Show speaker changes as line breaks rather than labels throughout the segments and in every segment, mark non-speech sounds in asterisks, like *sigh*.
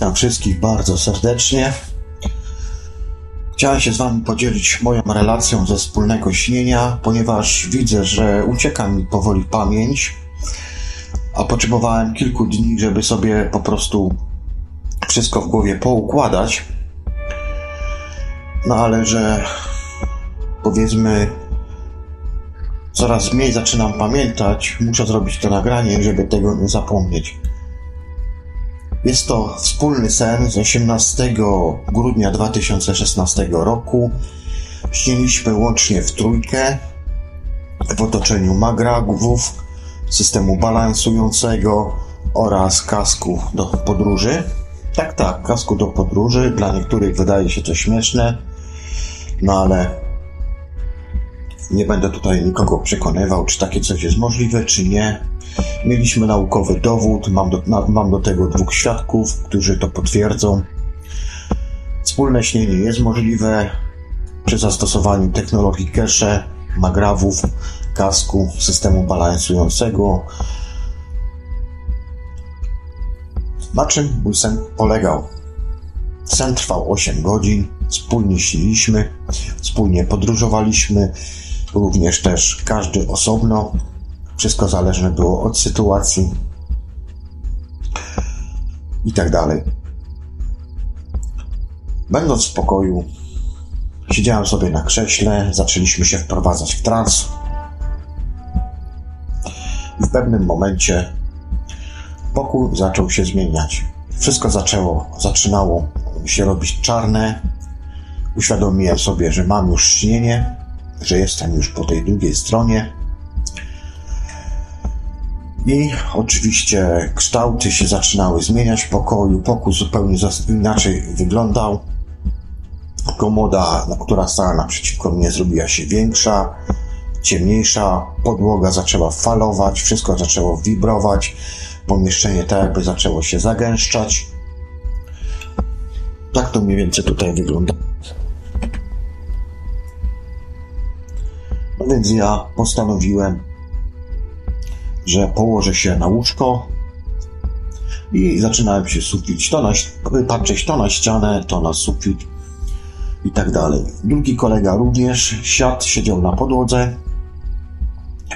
Witam wszystkich bardzo serdecznie. Chciałem się z Wami podzielić moją relacją ze wspólnego śnienia, ponieważ widzę, że ucieka mi powoli pamięć, a potrzebowałem kilku dni, żeby sobie po prostu wszystko w głowie poukładać. No ale że powiedzmy coraz mniej zaczynam pamiętać, muszę zrobić to nagranie, żeby tego nie zapomnieć. Jest to wspólny sen z 18 grudnia 2016 roku. Śniliśmy łącznie w trójkę w otoczeniu magragów, systemu balansującego oraz kasku do podróży. Tak, tak, kasku do podróży. Dla niektórych wydaje się to śmieszne, no ale nie będę tutaj nikogo przekonywał, czy takie coś jest możliwe, czy nie. Mieliśmy naukowy dowód, mam do, na, mam do tego dwóch świadków, którzy to potwierdzą. Wspólne śnienie jest możliwe przy zastosowaniu technologii cache, magrawów, kasku, systemu balansującego. Na czym mój sen polegał? Sen trwał 8 godzin, wspólnie śniliśmy, wspólnie podróżowaliśmy, również też każdy osobno. Wszystko zależne było od sytuacji i tak dalej. Będąc w pokoju, siedziałem sobie na krześle, zaczęliśmy się wprowadzać w trans. W pewnym momencie pokój zaczął się zmieniać. Wszystko zaczęło, zaczynało się robić czarne. Uświadomiłem sobie, że mam już śnienie, że jestem już po tej drugiej stronie. I oczywiście kształty się zaczynały zmieniać w pokoju. Pokój zupełnie inaczej wyglądał. Komoda, która stała naprzeciwko mnie, zrobiła się większa, ciemniejsza. Podłoga zaczęła falować, wszystko zaczęło wibrować. Pomieszczenie tak jakby zaczęło się zagęszczać. Tak to mniej więcej tutaj wygląda. No więc ja postanowiłem, że położę się na łóżko i zaczynałem się sufić, to na, patrzeć to na ścianę, to na sufit i tak dalej. Drugi kolega również siadł, siedział na podłodze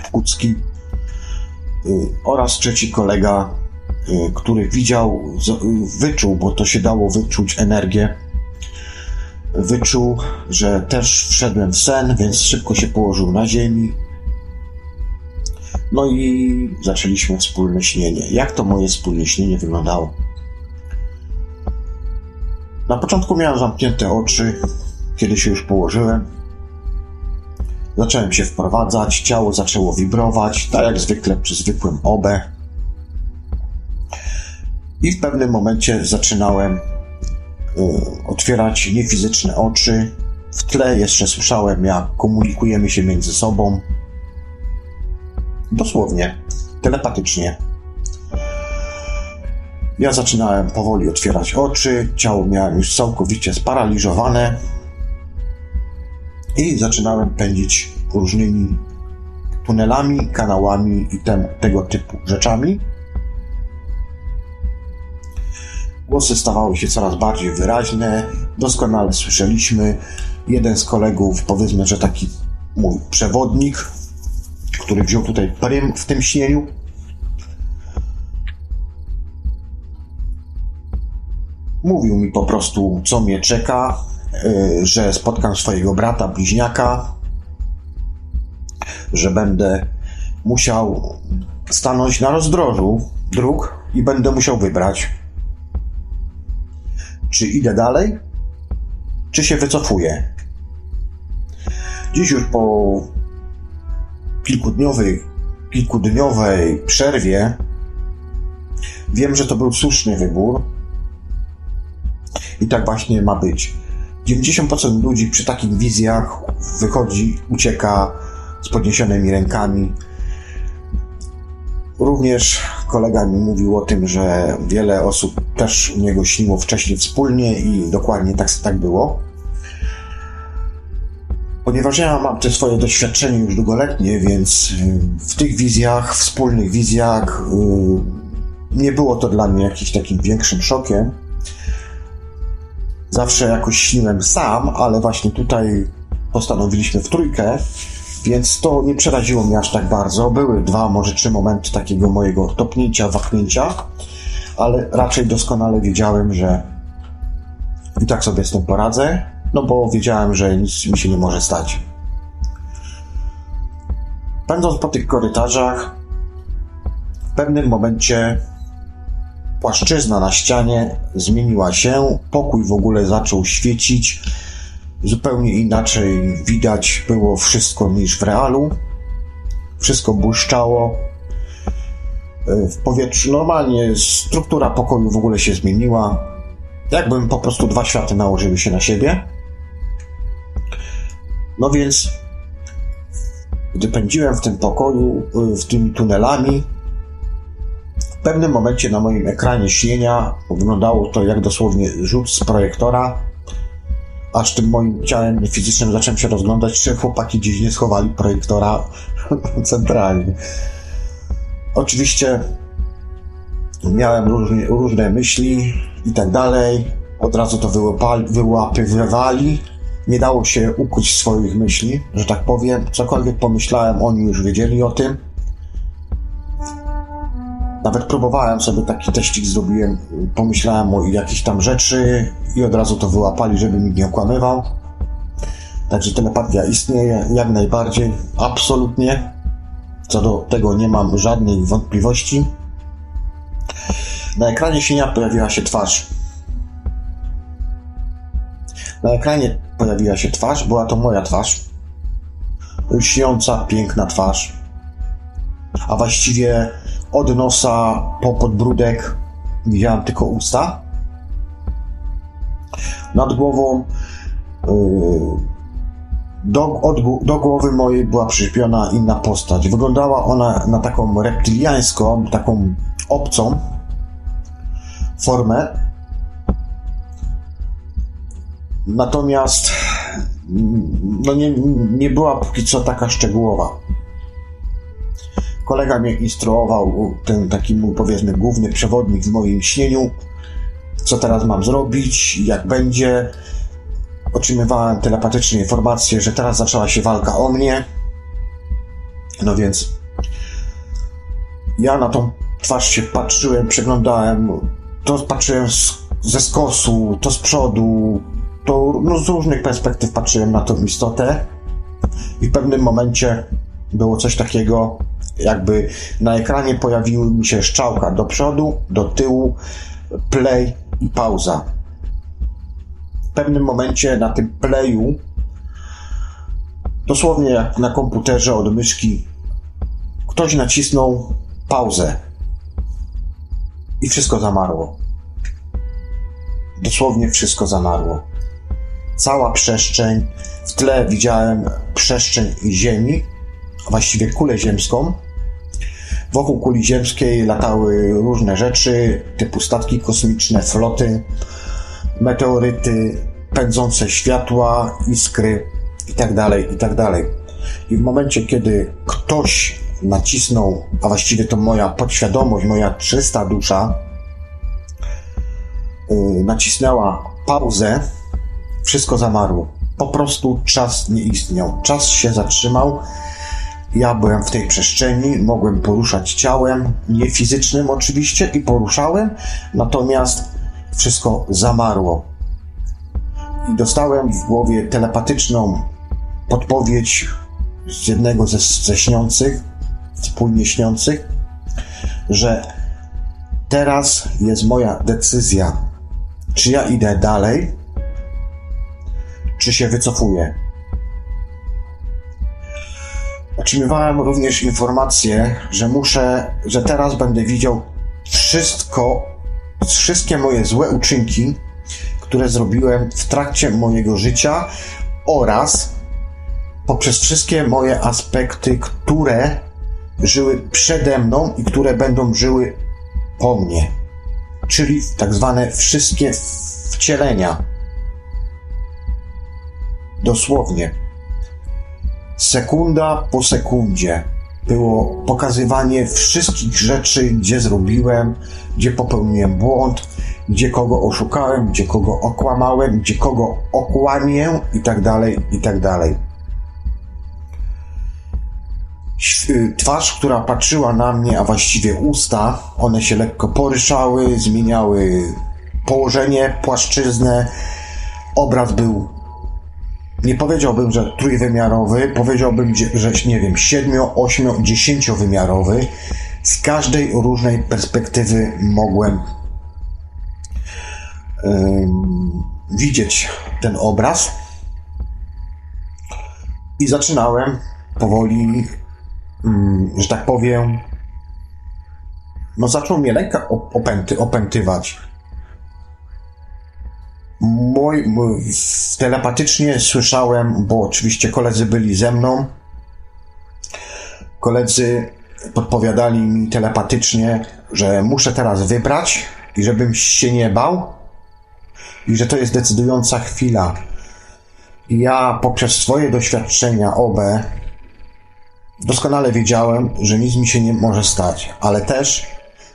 w kucki y, oraz trzeci kolega Y, który widział, y, wyczuł, bo to się dało wyczuć energię, wyczuł, że też wszedłem w sen, więc szybko się położył na ziemi. No i zaczęliśmy wspólne śnienie. Jak to moje wspólne śnienie wyglądało? Na początku miałem zamknięte oczy, kiedy się już położyłem. Zacząłem się wprowadzać, ciało zaczęło wibrować, tak jak zwykle przy zwykłym obę. I w pewnym momencie zaczynałem y, otwierać niefizyczne oczy. W tle jeszcze słyszałem, jak komunikujemy się między sobą. Dosłownie, telepatycznie. Ja zaczynałem powoli otwierać oczy, ciało miałem już całkowicie sparaliżowane i zaczynałem pędzić różnymi tunelami, kanałami i tem, tego typu rzeczami. Głosy stawały się coraz bardziej wyraźne, doskonale słyszeliśmy. Jeden z kolegów, powiedzmy, że taki mój przewodnik, który wziął tutaj prym w tym śnieniu, mówił mi po prostu, co mnie czeka, y, że spotkam swojego brata, bliźniaka, że będę musiał stanąć na rozdrożu dróg i będę musiał wybrać czy idę dalej, czy się wycofuję. Dziś już po kilkudniowej, kilkudniowej przerwie wiem, że to był słuszny wybór i tak właśnie ma być. 90% ludzi przy takich wizjach wychodzi, ucieka z podniesionymi rękami, Również kolega mi mówił o tym, że wiele osób też u niego śniło wcześniej wspólnie i dokładnie tak, tak było. Ponieważ ja mam te swoje doświadczenie już długoletnie, więc y, w tych wizjach, wspólnych wizjach, y, nie było to dla mnie jakimś takim większym szokiem. Zawsze jakoś śniłem sam, ale właśnie tutaj postanowiliśmy w trójkę więc to nie przeraziło mnie aż tak bardzo. Były dwa, może trzy momenty takiego mojego topnięcia, wahnięcia, ale raczej doskonale wiedziałem, że i tak sobie z tym poradzę, no bo wiedziałem, że nic mi się nie może stać. Będąc po tych korytarzach, w pewnym momencie płaszczyzna na ścianie zmieniła się, pokój w ogóle zaczął świecić zupełnie inaczej widać było wszystko niż w realu. Wszystko błyszczało. W powietrzu normalnie struktura pokoju w ogóle się zmieniła. Jakbym po prostu dwa światy nałożyły się na siebie. No więc, gdy pędziłem w tym pokoju, e, w tymi tunelami, pewnym momencie na moim ekranie śnienia wyglądało to jak dosłownie rzut z projektora, aż tym moim ciałem fizycznym zacząłem się rozglądać, czy chłopaki gdzieś nie schowali projektora *laughs* centralnie. Oczywiście miałem różne, różne myśli i tak dalej. Od razu to wyłapali, wyłapywali. Nie dało się ukuć swoich myśli, że tak powiem. Cokolwiek pomyślałem, oni już wiedzieli o tym. Nawet próbowałem sobie taki teścik zrobiłem, pomyślałem o jakichś tam rzeczy i od razu to wyłapali, żeby mi nie okłamywał. Także telepatia istnieje jak najbardziej, absolutnie. Co do tego nie mam żadnej wątpliwości. Na ekranie sienia pojawiła się twarz. Na ekranie pojawiła się twarz, była to moja twarz. Lśniąca, piękna twarz. A właściwie od nosa po podbródek widziałem tylko usta. Nad głową yy, do, od, do głowy mojej była przyśpiona inna postać. Wyglądała ona na taką reptyliańską, taką obcą formę. Natomiast no nie, nie była póki co taka szczegółowa. Kolega mnie instruował, ten taki mój powiedzmy główny przewodnik w moim śnieniu, co teraz mam zrobić, jak będzie. Otrzymywałem telepatyczne informacje, że teraz zaczęła się walka o mnie. No więc ja na tą twarz się patrzyłem, przeglądałem, to patrzyłem z, ze skosu, to z przodu, to no, z różnych perspektyw patrzyłem na tą istotę i w pewnym momencie było coś takiego, jakby na ekranie pojawiły mi się szczałka do przodu, do tyłu, play i pauza. W pewnym momencie na tym playu, dosłownie jak na komputerze od myszki, ktoś nacisnął pauzę i wszystko zamarło. Dosłownie wszystko zamarło. Cała przestrzeń, w tle widziałem przestrzeń Ziemi, właściwie kulę ziemską. Wokół kuli ziemskiej latały różne rzeczy, typu statki kosmiczne, floty, meteoryty, pędzące światła, iskry itd., tak itd. Tak I w momencie, kiedy ktoś nacisnął, a właściwie to moja podświadomość, moja czysta dusza, yy, nacisnęła pauzę, wszystko zamarło. Po prostu czas nie istniał. Czas się zatrzymał ja byłem w tej przestrzeni, mogłem poruszać ciałem, nie fizycznym oczywiście, i poruszałem, natomiast wszystko zamarło. I dostałem w głowie telepatyczną podpowiedź z jednego ze, ze śniących, wspólnie śniących, że teraz jest moja decyzja, czy ja idę dalej, czy się wycofuję. Otrzymywałem również informację, że muszę, że teraz będę widział wszystko, wszystkie moje złe uczynki, które zrobiłem w trakcie mojego życia oraz poprzez wszystkie moje aspekty, które żyły przede mną i które będą żyły po mnie. Czyli tak zwane wszystkie wcielenia. Dosłownie sekunda po sekundzie było pokazywanie wszystkich rzeczy, gdzie zrobiłem, gdzie popełniłem błąd, gdzie kogo oszukałem, gdzie kogo okłamałem, gdzie kogo okłamię i tak dalej, i tak dalej. Y, twarz, która patrzyła na mnie, a właściwie usta, one się lekko poryszały, zmieniały położenie, płaszczyznę. Obraz był nie powiedziałbym, że trójwymiarowy, powiedziałbym, że nie wiem, siedmiu, ośmiu, dziesięciowymiarowy. Z każdej różnej perspektywy mogłem widzieć ten obraz. I zaczynałem powoli, yy, że tak powiem, no zaczął mnie lęka opęty, opętywać mój, telepatycznie słyszałem, bo oczywiście koledzy byli ze mną. Koledzy podpowiadali mi telepatycznie, że muszę teraz wybrać i żebym się nie bał i że to jest decydująca chwila. Ja poprzez swoje doświadczenia OB doskonale wiedziałem, że nic mi się nie może stać, ale też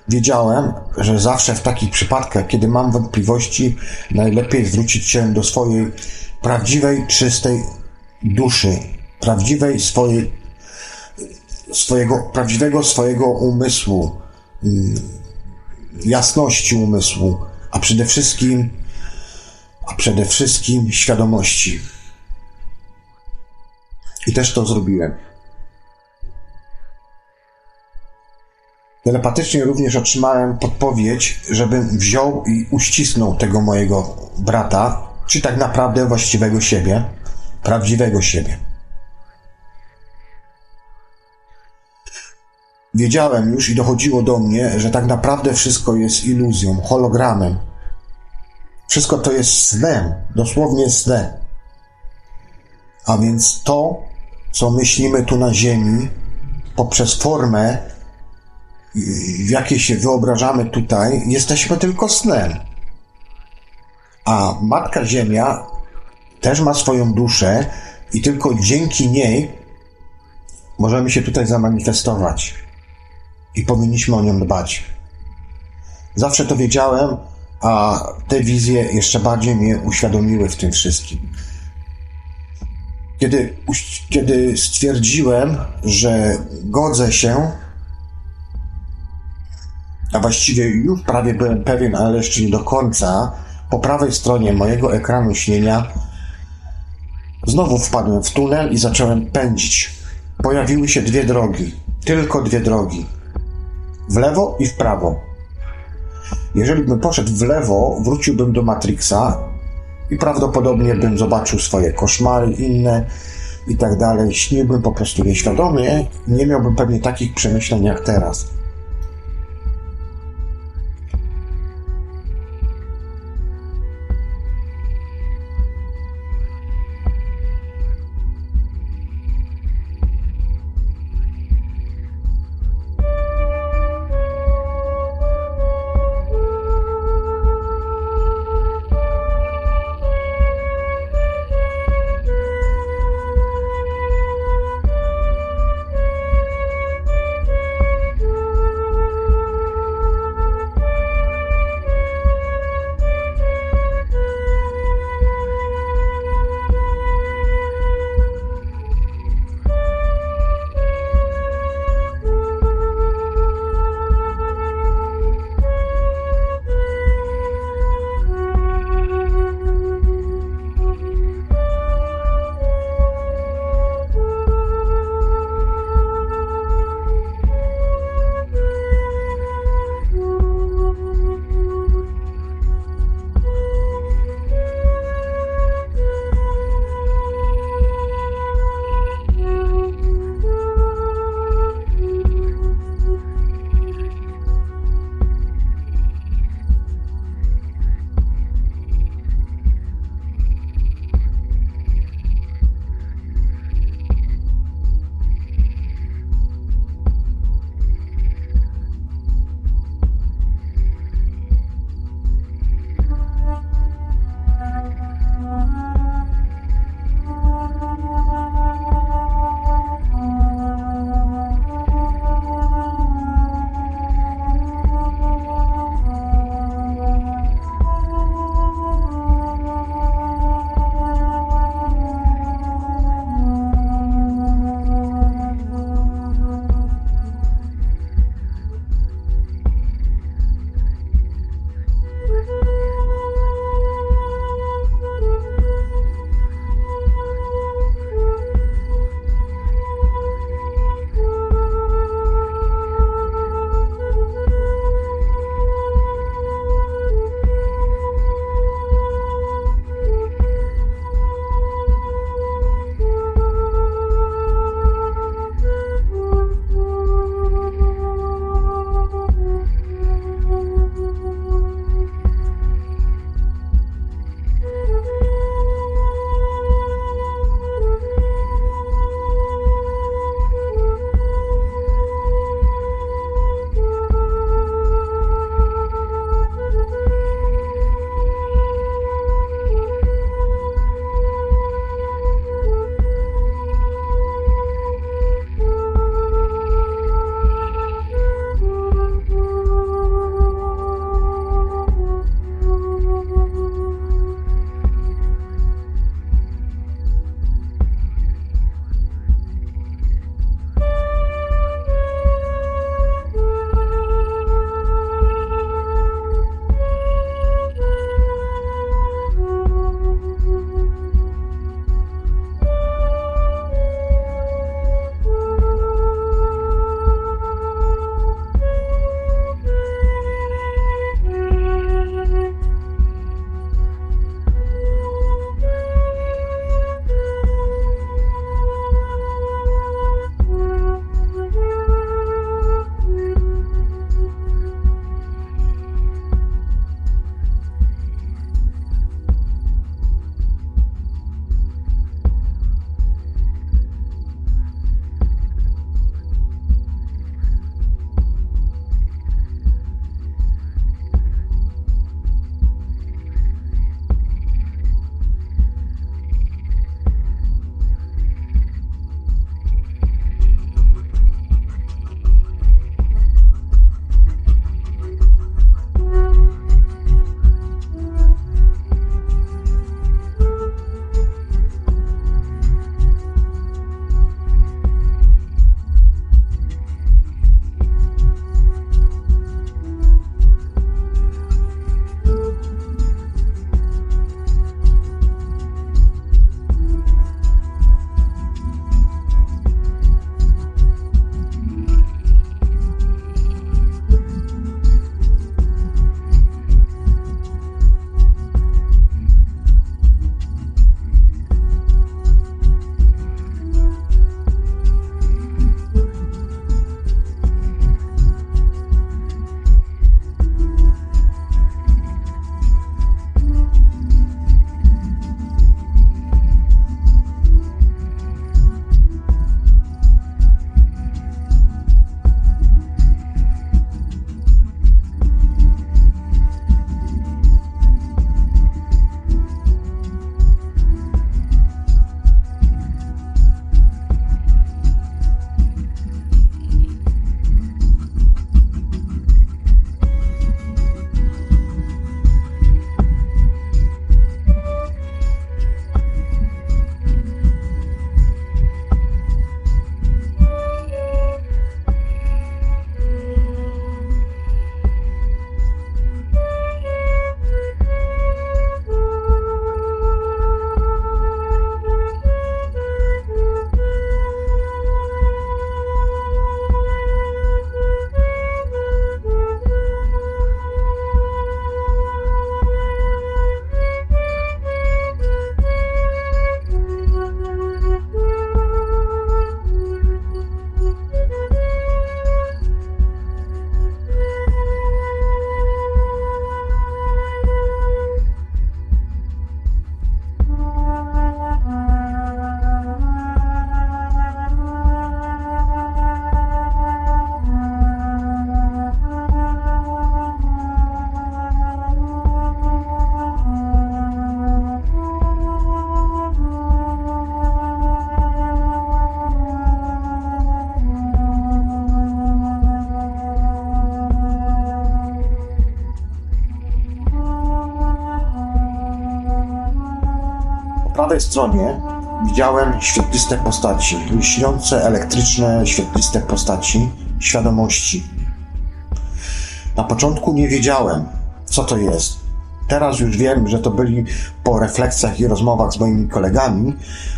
wiedziałem, że zawsze w takich przypadkach, kiedy mam wątpliwości, najlepiej zwrócić się do swojej prawdziwej, czystej duszy, prawdziwej swojej, swojego, prawdziwego swojego umysłu, mm, jasności umysłu, a przede wszystkim, a przede wszystkim świadomości. I też to zrobiłem. Telepatycznie również otrzymałem podpowiedź, żebym wziął i uścisnął tego mojego brata, czy tak naprawdę właściwego siebie, prawdziwego siebie. Wiedziałem już i dochodziło do mnie, że tak naprawdę wszystko jest iluzją, hologramem. Wszystko to jest snem, dosłownie snem. A więc to, co myślimy tu na Ziemi, poprzez formę, w jakiej się wyobrażamy tutaj, jesteśmy tylko snem. A Matka Ziemia też ma swoją duszę i tylko dzięki niej możemy się tutaj zamanifestować i powinniśmy o nią dbać. Zawsze to wiedziałem, a te wizje jeszcze bardziej mnie uświadomiły w tym wszystkim. Kiedy, kiedy stwierdziłem, że godzę się, a właściwie już prawie byłem pewien, ale jeszcze nie do końca, po prawej stronie mojego ekranu śnienia znowu wpadłem w tunel i zacząłem pędzić. Pojawiły się dwie drogi, tylko dwie drogi. W lewo i w prawo. Jeżeli bym poszedł w lewo, wróciłbym do Matrixa i prawdopodobnie bym zobaczył swoje koszmary inne i tak dalej. Śniłbym po prostu nieświadomie, nie miałbym pewnie takich przemyśleń jak teraz. Stronie widziałem świetliste postaci, lśniące, elektryczne, świetliste postaci świadomości. Na początku nie wiedziałem, co to jest. Teraz już wiem, że to byli po refleksjach i rozmowach z moimi kolegami,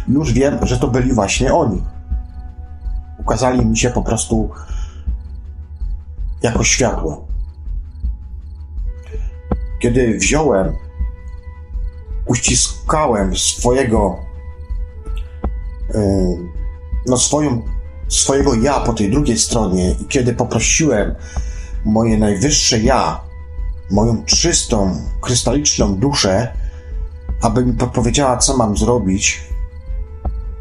już wiem, że to byli właśnie oni. Ukazali mi się po prostu jako światło. Kiedy wziąłem, uściskałem swojego, yy, no swoją, swojego ja po tej drugiej stronie i kiedy poprosiłem moje najwyższe ja, moją czystą, krystaliczną duszę, aby mi podpowiedziała, co mam zrobić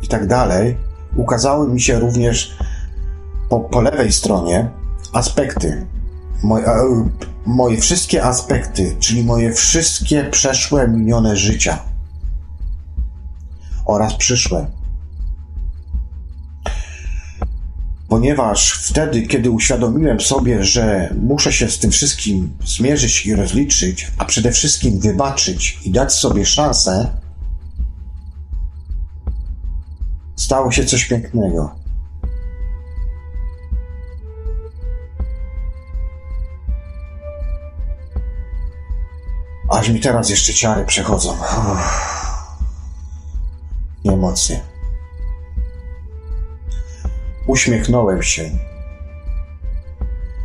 i tak dalej, ukazały mi się również po, po lewej stronie aspekty. Moje, moje wszystkie aspekty, czyli moje wszystkie przeszłe, minione życia oraz przyszłe. Ponieważ wtedy, kiedy uświadomiłem sobie, że muszę się z tym wszystkim zmierzyć i rozliczyć, a przede wszystkim wybaczyć i dać sobie szansę, stało się coś pięknego. Aż mi teraz jeszcze ciary przechodzą. Uff. Emocje. Uśmiechnąłem się.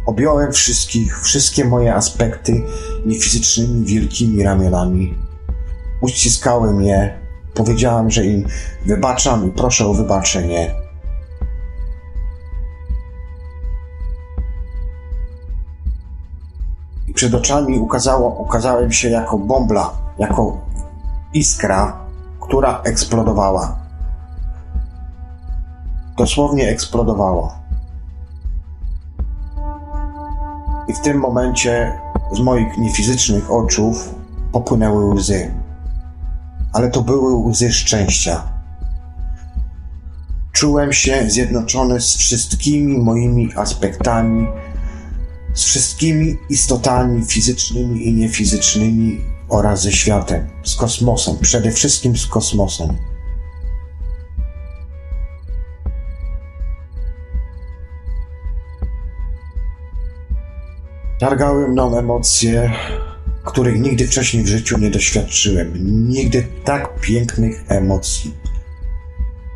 Objąłem wszystkich, wszystkie moje aspekty niefizycznymi, wielkimi ramionami. Uściskałem je. Powiedziałem, że im wybaczam i proszę o wybaczenie. Przed oczami ukazało, ukazałem się jako bombla, jako iskra, która eksplodowała dosłownie eksplodowała. I w tym momencie z moich niefizycznych oczów popłynęły łzy. Ale to były łzy szczęścia. Czułem się zjednoczony z wszystkimi moimi aspektami, z wszystkimi istotami fizycznymi i niefizycznymi oraz ze światem, z kosmosem, przede wszystkim z kosmosem. Targały mną emocje, których nigdy wcześniej w życiu nie doświadczyłem. Nigdy tak pięknych emocji.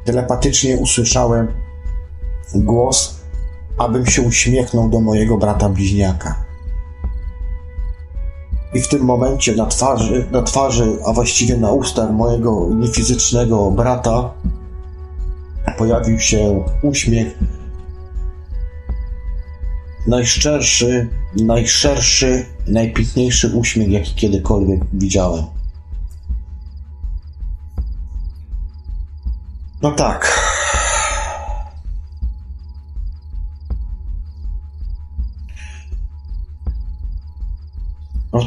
Telepatycznie usłyszałem głos, abym się uśmiechnął do mojego brata bliźniaka. I w tym momencie na twarzy, na twarzy, a właściwie na ustach mojego niefizycznego brata pojawił się uśmiech najszczerszy, najszerszy, najpiękniejszy uśmiech, jaki kiedykolwiek widziałem. No tak.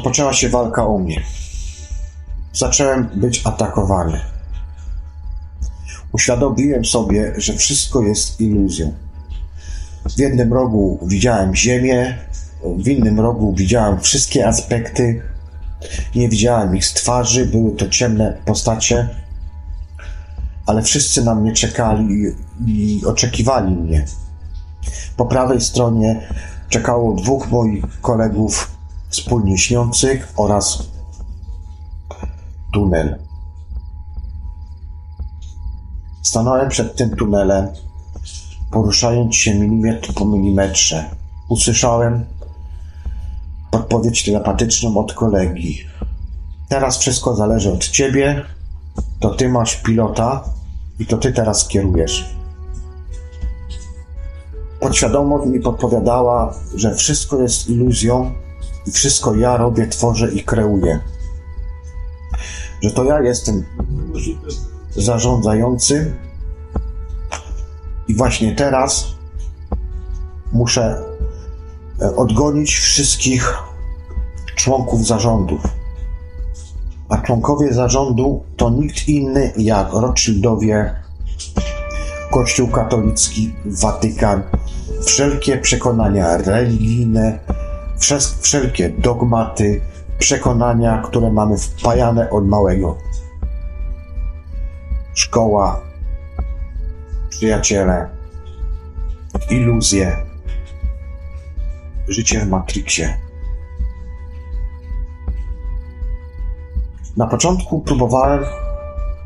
Rozpoczęła się walka o mnie. Zacząłem być atakowany. Uświadomiłem sobie, że wszystko jest iluzją. W jednym rogu widziałem ziemię, w innym rogu widziałem wszystkie aspekty. Nie widziałem ich z twarzy, były to ciemne postacie, ale wszyscy na mnie czekali i oczekiwali mnie. Po prawej stronie czekało dwóch moich kolegów wspólnie śniących oraz tunel. Stanąłem przed tym tunelem poruszając się milimetr po milimetrze. Usłyszałem podpowiedź telepatyczną od kolegi. Teraz wszystko zależy od ciebie, to ty masz pilota i to ty teraz kierujesz. Podświadomość mi podpowiadała, że wszystko jest iluzją i wszystko ja robię, tworzę i kreuję. Że to ja jestem zarządzający i właśnie teraz muszę e, odgonić wszystkich członków zarządów. A członkowie zarządu to nikt inny jak Rothschildowie, Kościół katolicki, Watykan, wszelkie przekonania religijne, wszelkie dogmaty, przekonania, które mamy wpajane od małego. szkoła, przyjaciele, iluzje, życie w Matrixie. Na początku próbowałem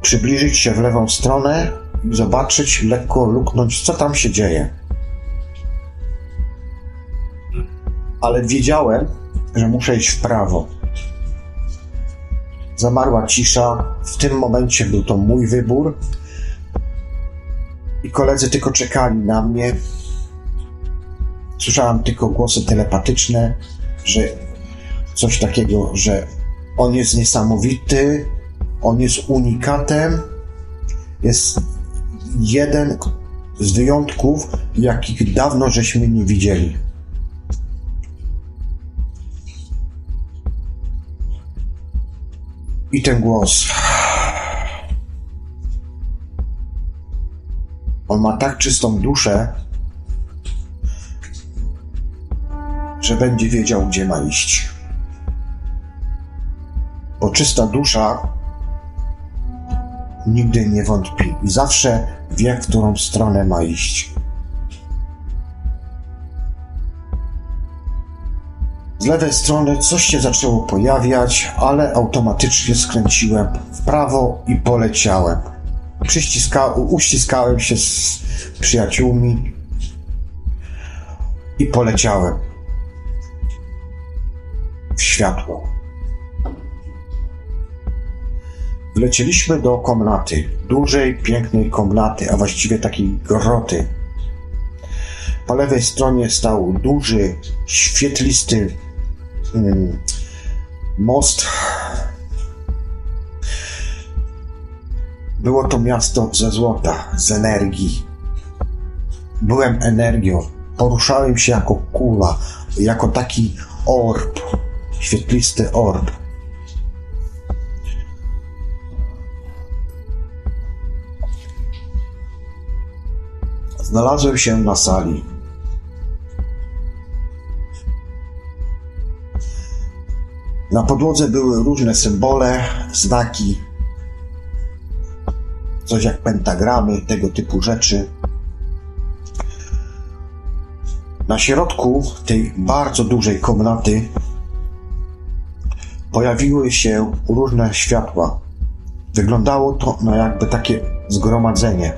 przybliżyć się w lewą stronę i zobaczyć, lekko luknąć, co tam się dzieje. Ale wiedziałem, że muszę iść w prawo. Zamarła cisza. W tym momencie był to mój wybór. I koledzy tylko czekali na mnie. Słyszałem tylko głosy telepatyczne, że coś takiego, że on jest niesamowity, on jest unikatem, jest jeden z wyjątków, jakich dawno żeśmy nie widzieli. I ten głos. On ma tak czystą duszę, że będzie wiedział, gdzie ma iść. Bo czysta dusza nigdy nie wątpi i zawsze wie, w którą stronę ma iść. Z lewej strony coś się zaczęło pojawiać, ale automatycznie skręciłem w prawo i poleciałem. Przyciska, uściskałem się z przyjaciółmi i poleciałem w światło. Wleciliśmy do komnaty, dużej, pięknej komnaty, a właściwie takiej groty. Po lewej stronie stał duży, świetlisty mm, most. Było to miasto ze złota, z energii. Byłem energią. Poruszałem się jako kula, jako taki orb, świetlisty orb. Znalazłem się na sali. Na podłodze były różne symbole, znaki, coś jak pentagramy, tego typu rzeczy. Na środku tej bardzo dużej komnaty pojawiły się różne światła. Wyglądało to na jakby takie zgromadzenie.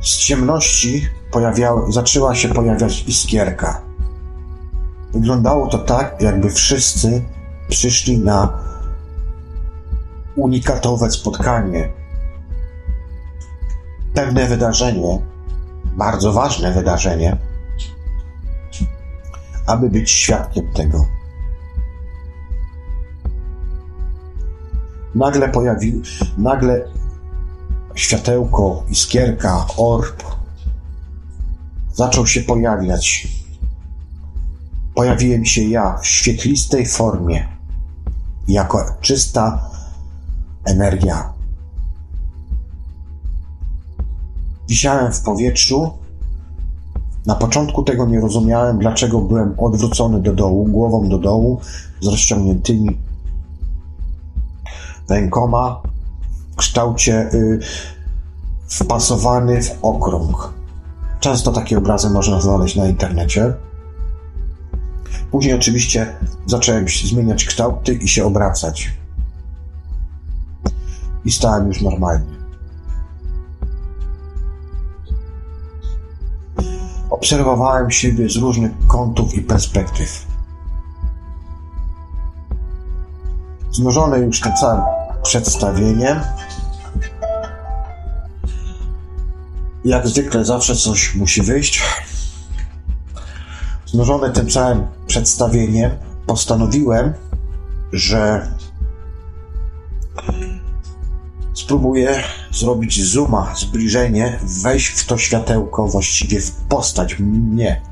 Z ciemności pojawiał, zaczęła się pojawiać iskierka. Wyglądało to tak, jakby wszyscy przyszli na unikatowe spotkanie. Pewne wydarzenie, bardzo ważne wydarzenie, aby być świadkiem tego. Nagle pojawił, nagle światełko, iskierka, orb zaczął się pojawiać. Pojawiłem się ja w świetlistej formie, jako czysta energia. Wisiałem w powietrzu. Na początku tego nie rozumiałem, dlaczego byłem odwrócony do dołu, głową do dołu, z rozciągniętymi rękoma, kształcie y, wpasowany w okrąg. Często takie obrazy można znaleźć na internecie. Później oczywiście zacząłem zmieniać kształty i się obracać. I stałem już normalnie. Obserwowałem siebie z różnych kątów i perspektyw. Znużony już tym całym przedstawieniem, Jak zwykle zawsze coś musi wyjść. Znużony tym całym przedstawieniem, postanowiłem, że spróbuję zrobić zooma, zbliżenie, wejść w to światełko, właściwie w postać mnie.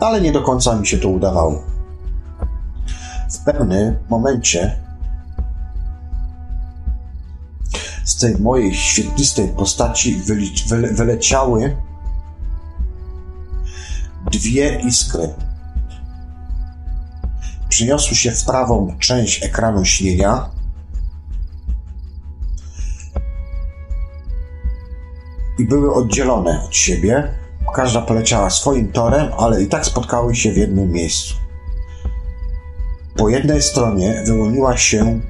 Ale nie do końca mi się to udawało. W pewnym momencie z tej mojej świetlistej postaci wyle, wyleciały dwie iskry. przeniosły się w prawą część ekranu śnienia. I były oddzielone od siebie. Każda poleciała swoim torem, ale i tak spotkały się w jednym miejscu. Po jednej stronie wyłoniła się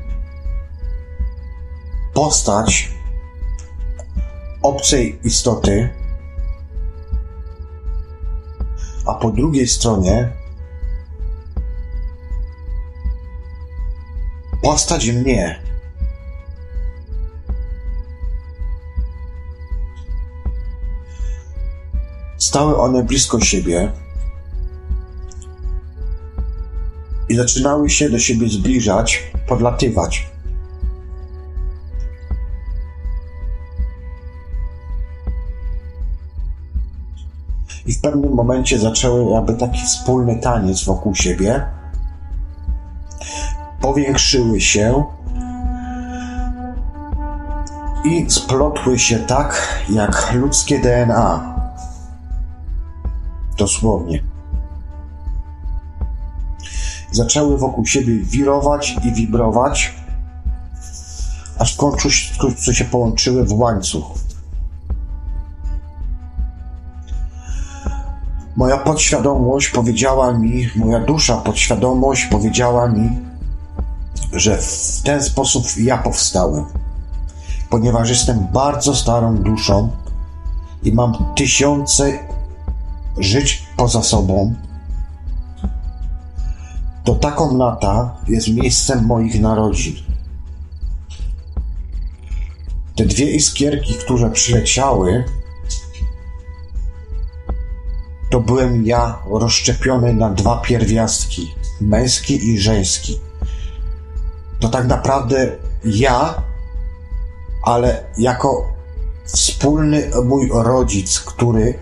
postać obcej istoty, a po drugiej stronie postać mnie. Stały one blisko siebie i zaczynały się do siebie zbliżać, podlatywać. I w pewnym momencie zaczęły jakby taki wspólny taniec wokół siebie. Powiększyły się i splotły się tak jak ludzkie DNA. Dosłownie. Zaczęły wokół siebie wirować i wibrować, aż w końcu się połączyły w łańcuch. Moja podświadomość powiedziała mi, moja dusza, podświadomość powiedziała mi, że w ten sposób ja powstałem. Ponieważ jestem bardzo starą duszą i mam tysiące żyć poza sobą, to ta komnata jest miejscem moich narodzin. Te dwie iskierki, które przyleciały, to byłem ja rozszczepiony na dwa pierwiastki, męski i żeński. To tak naprawdę ja, ale jako wspólny mój rodzic, który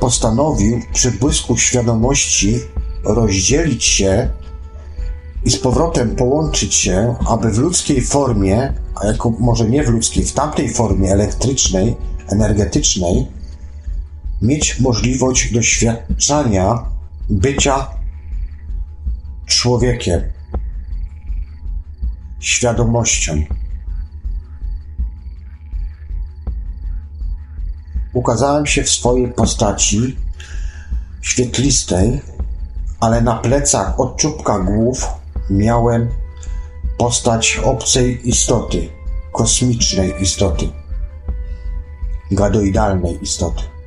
postanowił przy błysku świadomości rozdzielić się i z powrotem połączyć się, aby w ludzkiej formie, a jako może nie w ludzkiej, w tamtej formie elektrycznej, energetycznej, mieć możliwość doświadczania bycia człowiekiem, świadomością. Ukazałem się w swojej postaci świetlistej, ale na plecach od czubka głów miałem postać obcej istoty, kosmicznej istoty, gadoidalnej istoty.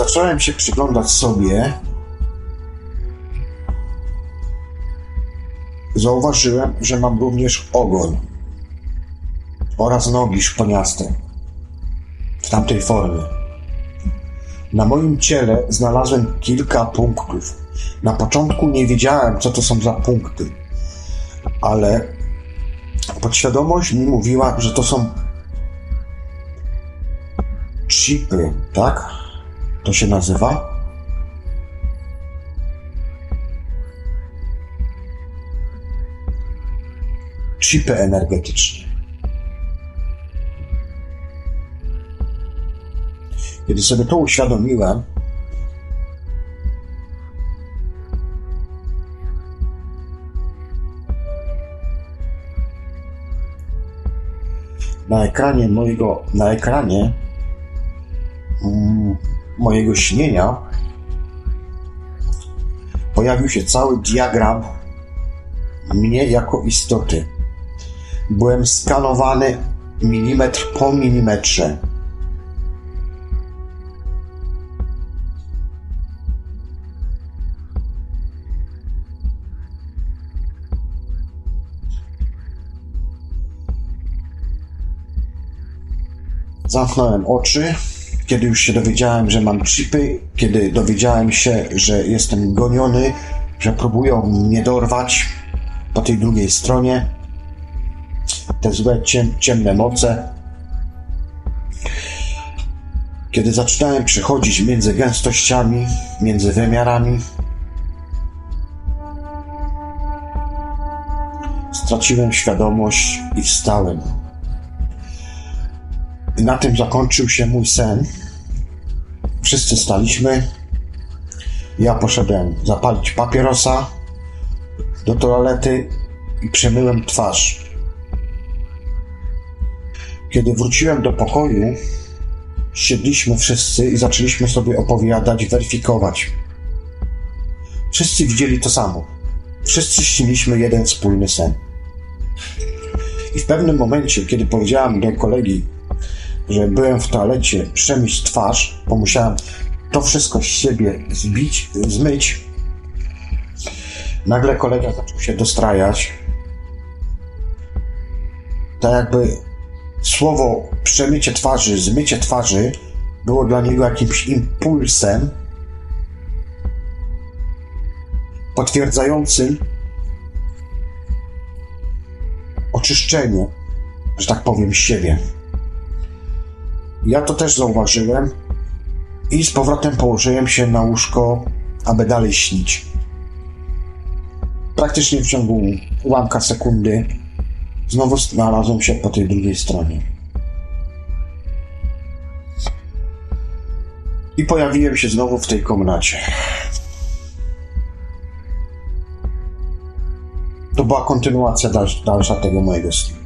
Zacząłem się przyglądać sobie, zauważyłem, że mam również ogon oraz nogi szponiaste w tamtej formie. Na moim ciele znalazłem kilka punktów. Na początku nie wiedziałem, co to są za punkty, ale podświadomość mi mówiła, że to są chipy, tak? To się nazywa? Chipy energetyczne. Kiedy sobie to uświadomiłem, na ekranie mojego, na ekranie mojego śnienia pojawił się cały diagram mnie jako istoty. Byłem skanowany milimetr po milimetrze. Zamknąłem oczy, kiedy już się dowiedziałem, że mam chipy, kiedy dowiedziałem się, że jestem goniony, że próbują mnie dorwać po tej drugiej stronie. Te złe, ciem, ciemne moce. Kiedy zaczynałem przechodzić między gęstościami, między wymiarami, straciłem świadomość i wstałem. I na tym zakończył się mój sen. Wszyscy staliśmy. Ja poszedłem zapalić papierosa do toalety i przemyłem twarz. Kiedy wróciłem do pokoju, siedliśmy wszyscy i zaczęliśmy sobie opowiadać, weryfikować. Wszyscy widzieli to samo. Wszyscy śniliśmy jeden wspólny sen. I w pewnym momencie, kiedy powiedziałem do kolegi, że byłem w toalecie przemyć twarz, bo musiałem to wszystko z siebie zbić, zmyć. Nagle kolega zaczął się dostrajać. Tak jakby słowo przemycie twarzy, zmycie twarzy było dla niego jakimś impulsem potwierdzającym oczyszczenie, że tak powiem, siebie. Ja to też zauważyłem i z powrotem położyłem się na łóżko, aby dalej śnić. Praktycznie w ciągu ułamka sekundy znowu znalazłem się po tej drugiej stronie. I pojawiłem się znowu w tej komnacie. To była kontynuacja dalsza tego mojego snu.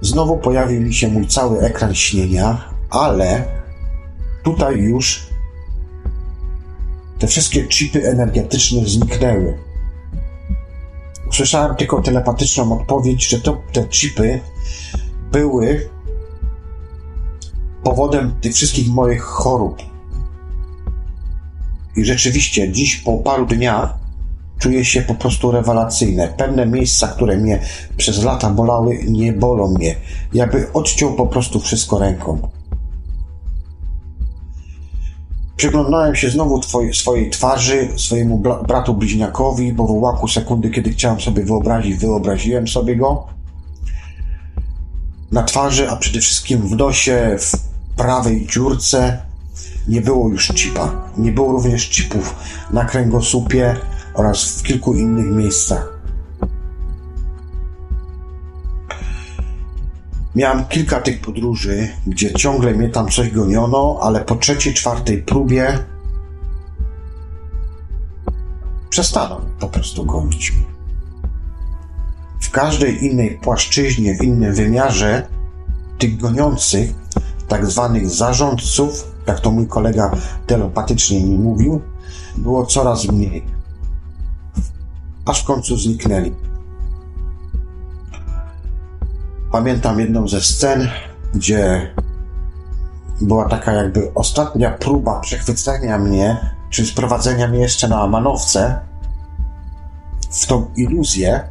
Znowu pojawił mi się mój cały ekran śnienia, ale tutaj już te wszystkie chipy energetyczne zniknęły. Usłyszałem tylko telepatyczną odpowiedź, że to, te chipy były powodem tych wszystkich moich chorób. I rzeczywiście, dziś po paru dniach czuję się po prostu rewelacyjne. Pewne miejsca, które mnie przez lata bolały, nie bolą mnie. Jakby odciął po prostu wszystko ręką. Przyglądałem się znowu swojej twarzy, swojemu bratu bliźniakowi, bo w ułaku sekundy, kiedy chciałem sobie wyobrazić, wyobraziłem sobie go. Na twarzy, a przede wszystkim w nosie, w prawej dziurce nie było już chipa. Nie było również chipów na kręgosłupie, oraz w kilku innych miejscach. Miałem kilka tych podróży, gdzie ciągle mnie tam coś goniono, ale po trzeciej, czwartej próbie przestaną po prostu gonić. W każdej innej płaszczyźnie, w innym wymiarze tych goniących, tak zwanych zarządców, jak to mój kolega telepatycznie mi mówił, było coraz mniej aż w końcu zniknęli. Pamiętam jedną ze scen, gdzie była taka jakby ostatnia próba przechwycenia mnie, czy sprowadzenia mnie jeszcze na manowce w tą iluzję,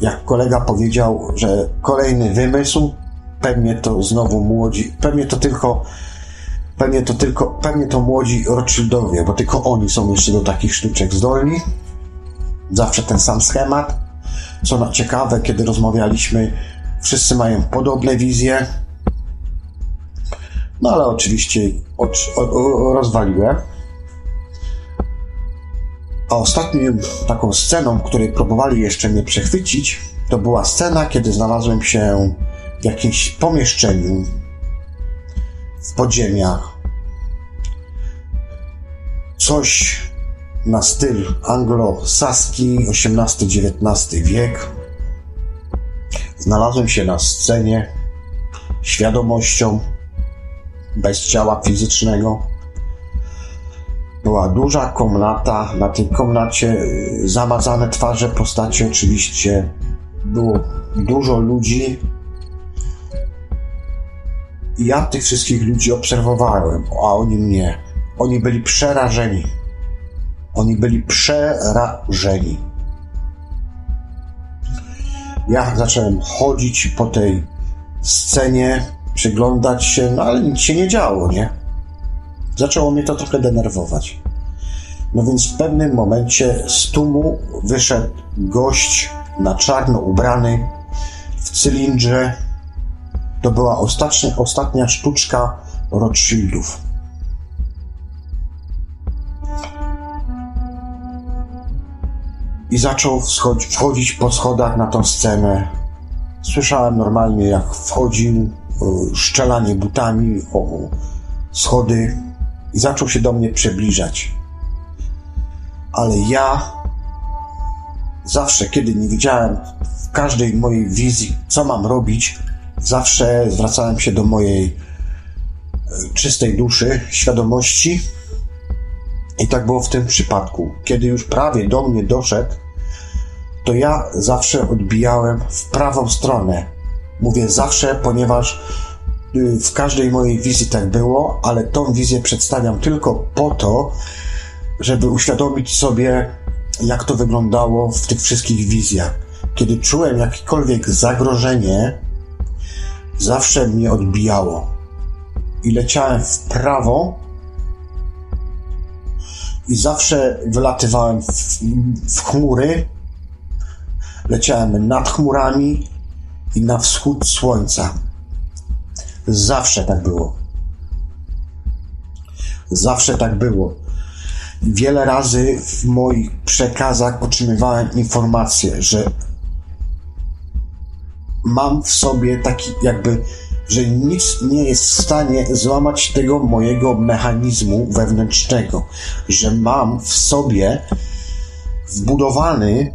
jak kolega powiedział, że kolejny wymysł, pewnie to znowu młodzi, pewnie to tylko, pewnie to tylko, pewnie to młodzi Rothschildowie, bo tylko oni są jeszcze do takich sztuczek zdolni. Zawsze ten sam schemat. Co ciekawe, kiedy rozmawialiśmy, wszyscy mają podobne wizje. No ale oczywiście rozwaliłem. A ostatnią taką sceną, której próbowali jeszcze mnie przechwycić, to była scena, kiedy znalazłem się w jakimś pomieszczeniu w podziemiach. Coś na styl anglosaski XVIII-XIX wiek. Znalazłem się na scenie świadomością bez ciała fizycznego była duża komnata, na tej komnacie y, zamazane twarze postaci oczywiście. Było dużo ludzi. Ja tych wszystkich ludzi obserwowałem, a oni mnie. Oni byli przerażeni. Oni byli przerażeni. Ja zacząłem chodzić po tej scenie, przyglądać się, no ale nic się nie działo, nie? Zaczęło mnie to trochę denerwować. No więc w pewnym momencie z tłumu wyszedł gość na czarno ubrany, w cylindrze. To była ostatnia, ostatnia sztuczka Rothschildów. I zaczął wchodzić po schodach na tą scenę. Słyszałem normalnie, jak wchodził, szczelanie butami o schody i zaczął się do mnie przybliżać. Ale ja zawsze, kiedy nie wiedziałem w każdej mojej wizji, co mam robić, zawsze zwracałem się do mojej e, czystej duszy, świadomości. I tak było w tym przypadku. Kiedy już prawie do mnie doszedł, to ja zawsze odbijałem w prawą stronę. Mówię zawsze, ponieważ Y, w każdej mojej wizji tak było, ale tą wizję przedstawiam tylko po to, żeby uświadomić sobie, jak to wyglądało w tych wszystkich wizjach. Kiedy czułem jakiekolwiek zagrożenie, zawsze mnie odbijało. I leciałem w prawo, i zawsze wylatywałem w, w chmury, leciałem nad chmurami i na wschód słońca. Zawsze tak było. Zawsze tak było. Wiele razy w moich przekazach otrzymywałem informację, że mam w sobie taki jakby, że nic nie jest w stanie złamać tego mojego mechanizmu wewnętrznego, że mam w sobie wbudowany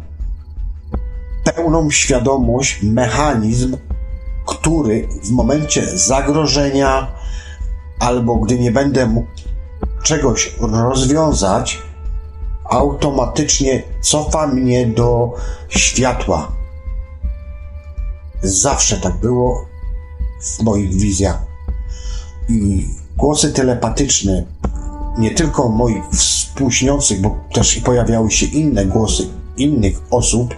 pełną świadomość, mechanizm który w momencie zagrożenia albo gdy nie będę mógł czegoś rozwiązać, automatycznie cofa mnie do światła. Zawsze tak było w moich wizjach. I głosy telepatyczne, nie tylko moich współśniących, bo też pojawiały się inne głosy innych osób,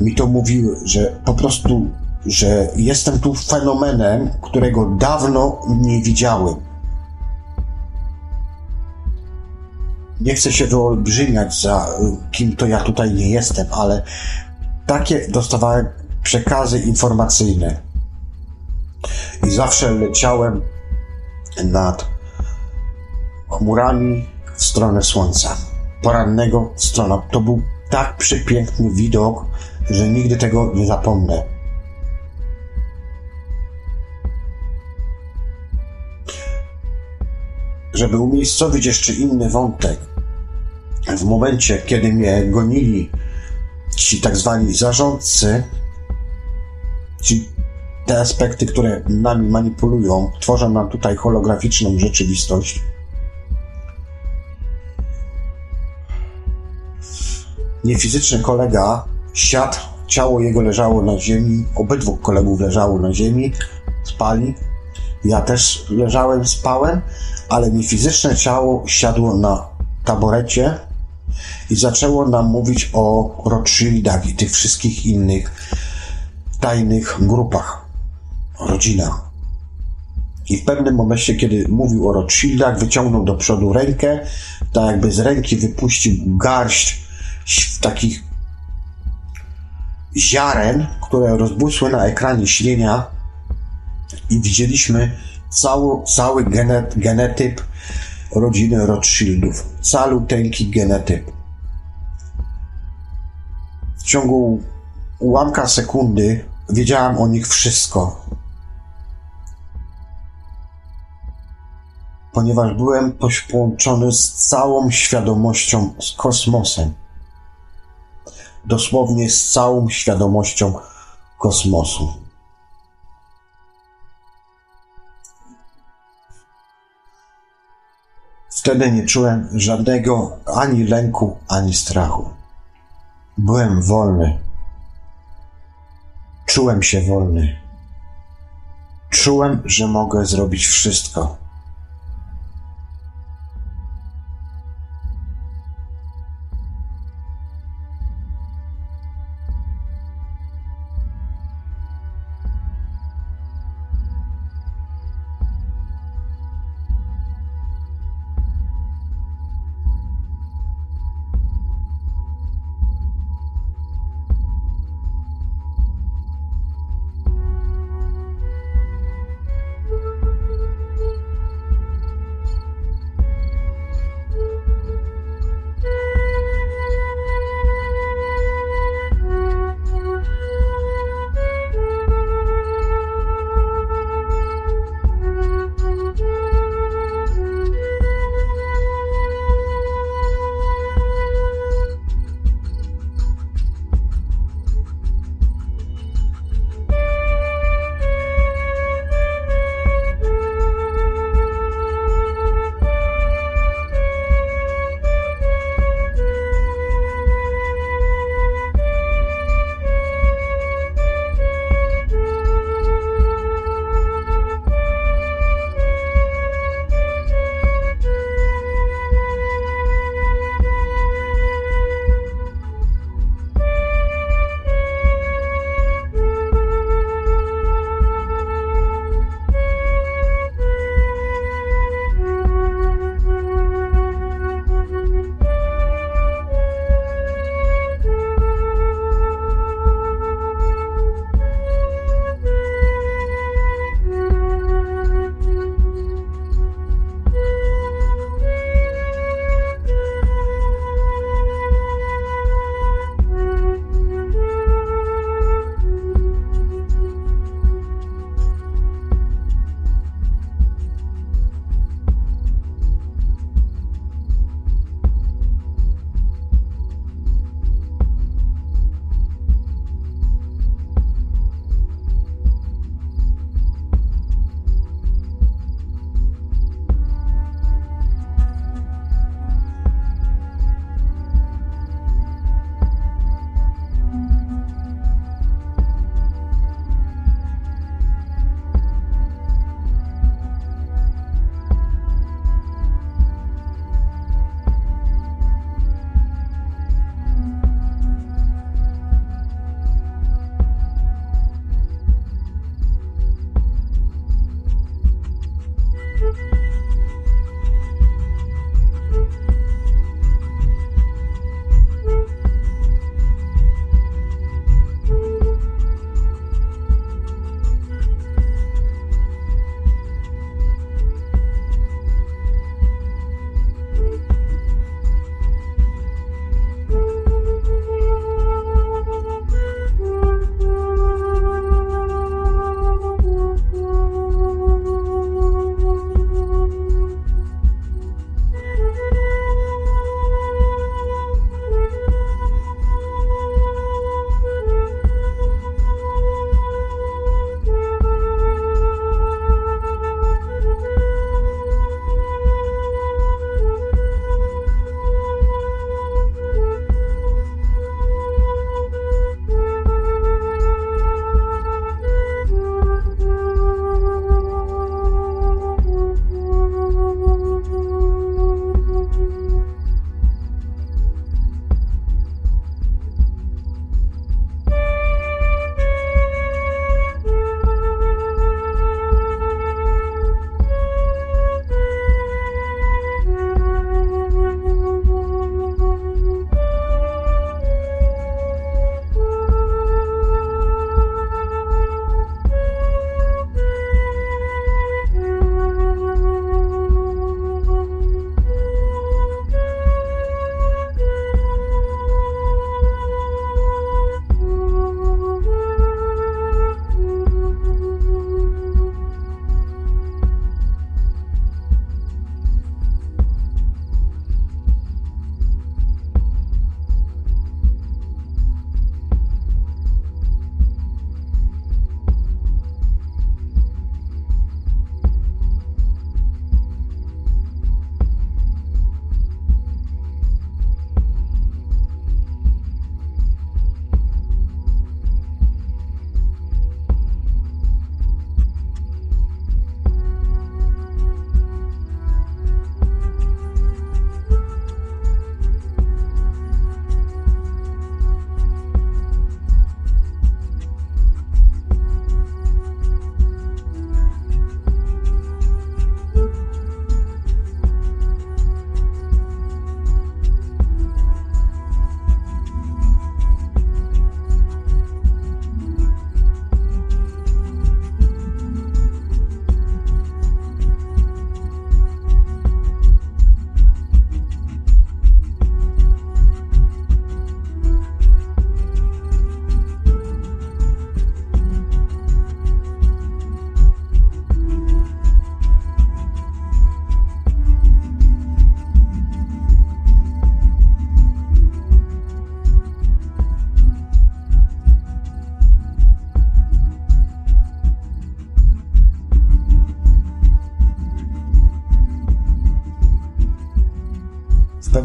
mi to mówiły, że po prostu że jestem tu fenomenem, którego dawno nie widziałem. Nie chcę się wyolbrzymiać za y, kim to ja tutaj nie jestem, ale takie dostawałem przekazy informacyjne. I zawsze leciałem nad chmurami w stronę słońca. Porannego w stronę. To był tak przepiękny widok, że nigdy tego nie zapomnę. żeby umiejscowić jeszcze inny wątek, w momencie, kiedy mnie gonili ci tak zwani zarządcy, ci te aspekty, które nami manipulują, tworzą nam tutaj holograficzną rzeczywistość. Niefizyczny kolega siadł, ciało jego leżało na ziemi, obydwu kolegów leżało na ziemi, spali Ja też leżałem, spałem, ale mi fizyczne ciało siadło na taborecie i zaczęło nam mówić o Rothschildach i tych wszystkich innych tajnych grupach, rodzinach. I w pewnym momencie, kiedy mówił o Rothschildach, wyciągnął do przodu rękę, tak jakby z ręki wypuścił garść takich ziaren, które rozbłysły na ekranie śnienia i widzieliśmy cały, cały genet, genetyp rodziny Rothschildów. Caluteńki genetyp. W ciągu ułamka sekundy wiedziałam o nich wszystko. Ponieważ byłem połączony z całą świadomością, z kosmosem. Dosłownie z całą świadomością kosmosu. Wtedy nie czułem żadnego ani lęku, ani strachu. Byłem wolny. Czułem się wolny. Czułem, że mogę zrobić wszystko.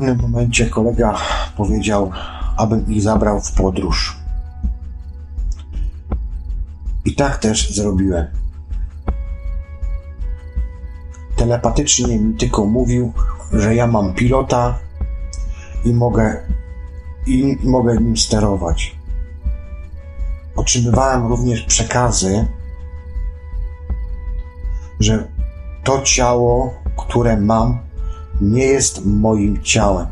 Pewnym momencie kolega powiedział, abym ich zabrał w podróż. I tak też zrobiłem. Telepatycznie mi tylko mówił, że ja mam pilota i mogę, i mogę nim sterować. Otrzymywałem również przekazy, że to ciało, które mam, nie jest moim ciałem.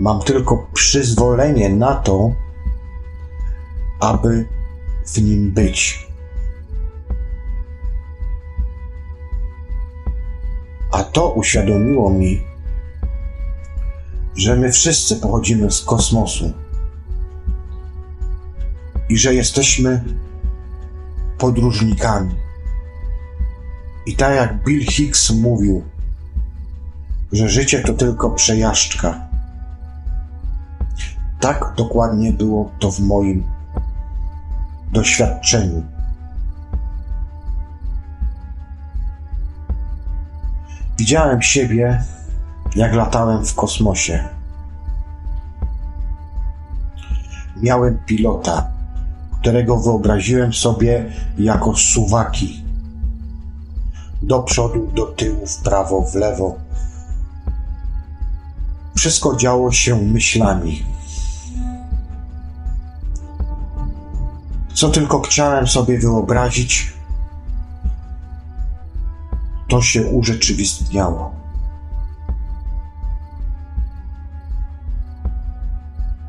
Mam tylko przyzwolenie na to, aby w nim być. A to uświadomiło mi, że my wszyscy pochodzimy z kosmosu i że jesteśmy podróżnikami. I tak jak Bill Hicks mówił, że życie to tylko przejażdżka. Tak dokładnie było to w moim doświadczeniu. Widziałem siebie, jak latałem w kosmosie. Miałem pilota, którego wyobraziłem sobie jako suwaki. Do przodu, do tyłu, w prawo, w lewo. Wszystko działo się myślami. Co tylko chciałem sobie wyobrazić, to się urzeczywistniało.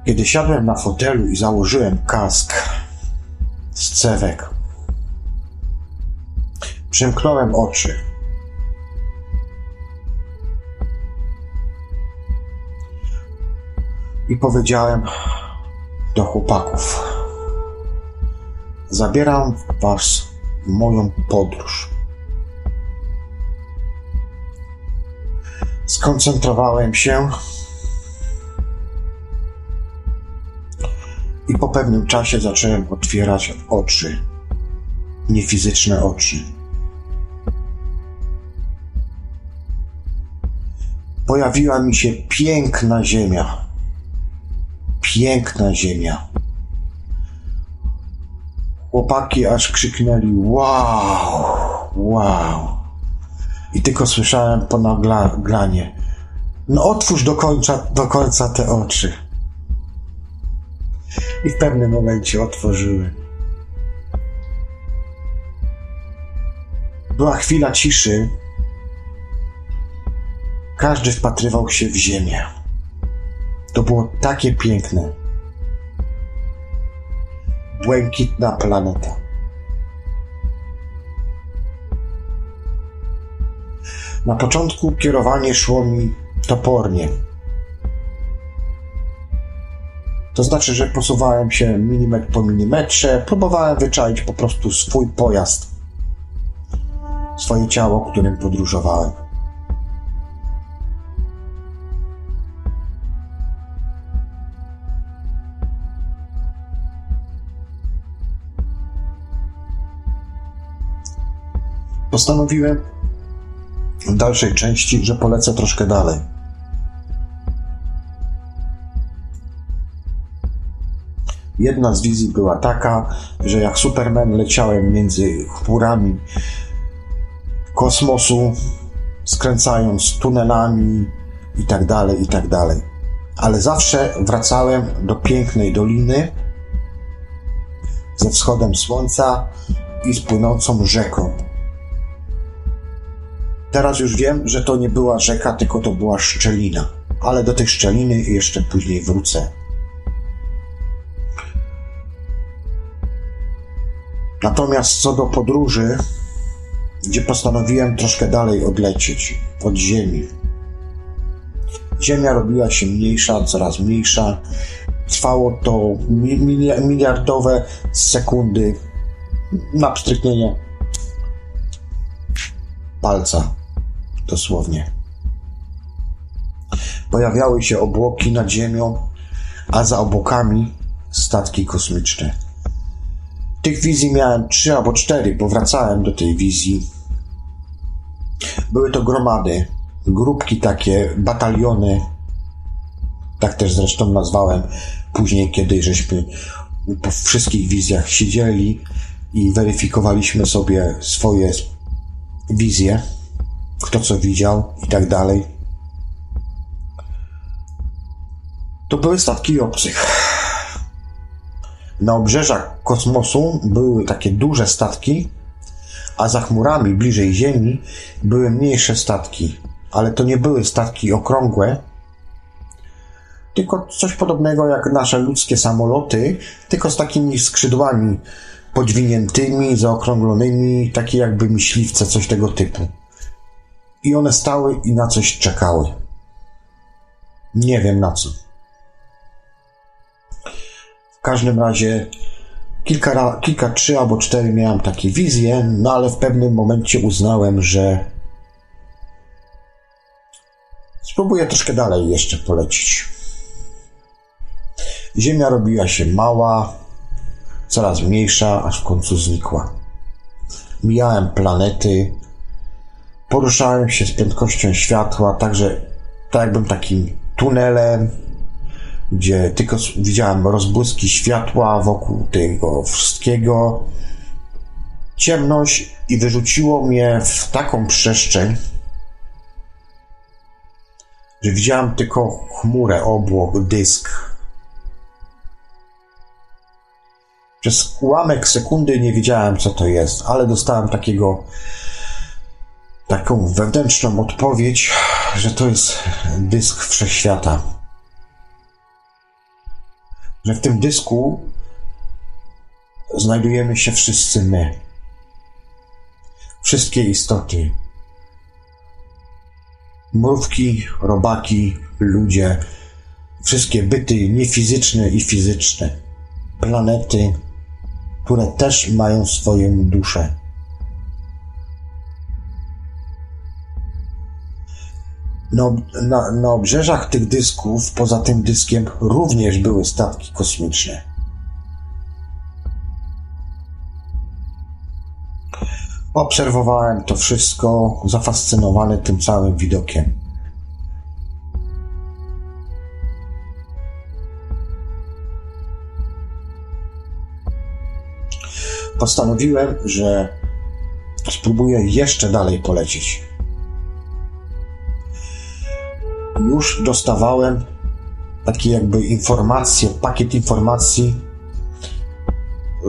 Kiedy siadłem na fotelu i założyłem kask z cewek, przymknąłem oczy. I powiedziałem do chłopaków: Zabieram Was w moją podróż. Skoncentrowałem się i po pewnym czasie zacząłem otwierać oczy, niefizyczne oczy. Pojawiła mi się piękna ziemia. Piękna ziemia. Chłopaki aż krzyknęli: Wow, wow. I tylko słyszałem po naglanie: No, otwórz do końca, do końca te oczy i w pewnym momencie otworzyły. Była chwila ciszy. Każdy wpatrywał się w ziemię. To było takie piękne. Błękitna planeta. Na początku kierowanie szło mi topornie. To znaczy, że posuwałem się milimetr po milimetrze, próbowałem wyczaić po prostu swój pojazd, swoje ciało, którym podróżowałem. Postanowiłem w dalszej części, że polecę troszkę dalej. Jedna z wizji była taka, że jak Superman leciałem między chmurami kosmosu, skręcając tunelami i tak dalej, i tak. Ale zawsze wracałem do pięknej doliny ze wschodem słońca i z płynącą rzeką. Teraz już wiem, że to nie była rzeka, tylko to była szczelina. Ale do tej szczeliny jeszcze później wrócę. Natomiast co do podróży, gdzie postanowiłem troszkę dalej odlecieć od Ziemi. Ziemia robiła się mniejsza, coraz mniejsza. Trwało to miliardowe sekundy na pstryknienie palca, dosłownie. Pojawiały się obłoki nad ziemią, a za obłokami statki kosmiczne. Tych wizji miałem trzy albo cztery, bo wracałem do tej wizji. Były to gromady grupki takie, bataliony, tak też zresztą nazwałem później, kiedy żeśmy po wszystkich wizjach siedzieli i weryfikowaliśmy sobie swoje wizje, kto co widział i tak dalej. To były statki obcych. Na obrzeżach kosmosu były takie duże statki, a za chmurami bliżej Ziemi były mniejsze statki, ale to nie były statki okrągłe, tylko coś podobnego jak nasze ludzkie samoloty, tylko z takimi skrzydłami podwiniętymi, zaokrąglonymi, takie jakby myśliwce, coś tego typu. I one stały i na coś czekały. Nie wiem na co. W każdym razie kilka, kilka, trzy albo cztery miałem takie wizje, no ale w pewnym momencie uznałem, że spróbuję troszkę dalej jeszcze polecić. Ziemia robiła się mała, coraz mniejsza, aż w końcu znikła. Mijałem planety, poruszałem się z prędkością światła, także tak jakbym takim tunelem, gdzie tylko widziałem rozbłyski światła wokół tego wszystkiego. Ciemność i wyrzuciło mnie w taką przestrzeń, że widziałem tylko chmurę, obłok, dysk. Przez ułamek sekundy nie wiedziałem, co to jest, ale dostałem takiego taką wewnętrzną odpowiedź, że to jest dysk wszechświata. Że w tym dysku znajdujemy się wszyscy my. Wszystkie istoty. Mrówki, robaki, ludzie, wszystkie byty niefizyczne i fizyczne, planety, które też mają swoją duszę. Na, na, na obrzeżach tych dysków, poza tym dyskiem, również były statki kosmiczne. Obserwowałem to wszystko, zafascynowany tym całym widokiem. Postanowiłem, że spróbuję jeszcze dalej polecieć. Już dostawałem takie jakby informacje, pakiet informacji,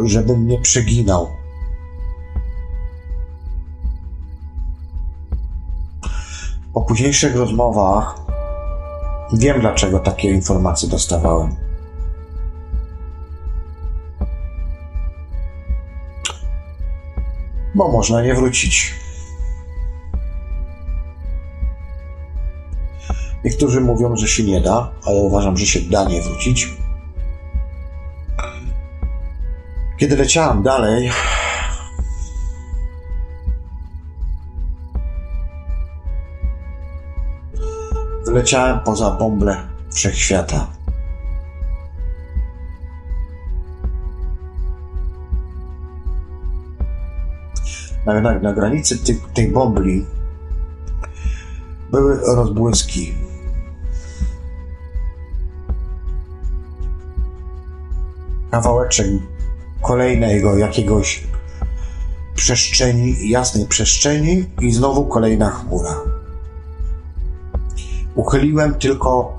żebym nie przeginał. Po późniejszych rozmowach wiem, dlaczego takie informacje dostawałem. Bo można nie wrócić. Niektórzy mówią, że się nie da, a ja uważam, że się da nie wrócić. Kiedy leciałem dalej, wyleciałem poza bąble wszechświata. Na, na, na granicy tej bąbli były rozbłyski. Kawałeczek kolejnego jakiegoś przestrzeni, jasnej przestrzeni i znowu kolejna chmura. Uchyliłem tylko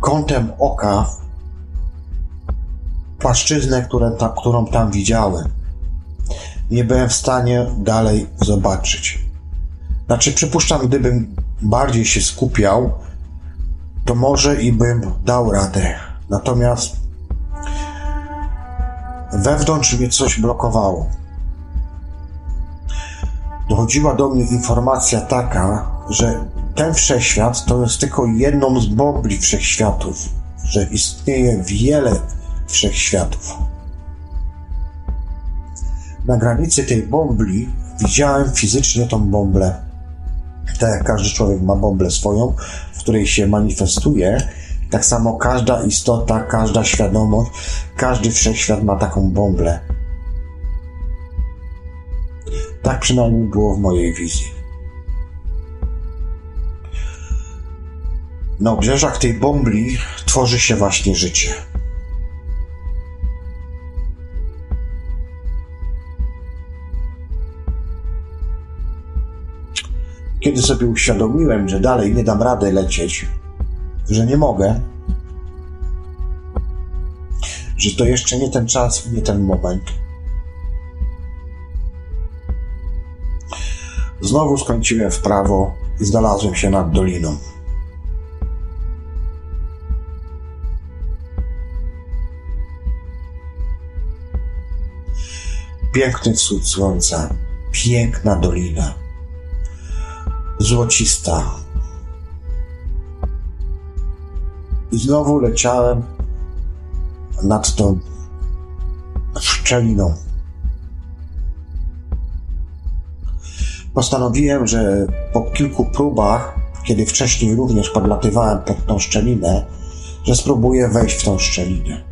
kątem oka płaszczyznę, które którą tam widziałem. Nie byłem w stanie dalej zobaczyć. Znaczy, przypuszczam, gdybym bardziej się skupiał, to może i bym dał radę. Natomiast wewnątrz mnie coś blokowało. Dochodziła do mnie informacja taka, że ten wszechświat to jest tylko jedną z bobli wszechświatów, że istnieje wiele wszechświatów. Na granicy tej bobli widziałem fizycznie tą bąblę. Tak jak każdy człowiek ma bąblę swoją, w której się manifestuje, tak samo każda istota, każda świadomość, każdy wszechświat ma taką bąblę. Tak przynajmniej było w mojej wizji. Na obrzeżach tej bombli tworzy się właśnie życie. Kiedy sobie uświadomiłem, że dalej nie dam rady lecieć, że nie mogę, że to jeszcze nie ten czas nie ten moment, znowu skręciłem w prawo i znalazłem się nad doliną. Piękny wschód słońca, piękna dolina, złocista. I znowu leciałem nad tą szczeliną. Postanowiłem, że po kilku próbach, kiedy wcześniej również podlatywałem pod tą szczelinę, że spróbuję wejść w tą szczelinę.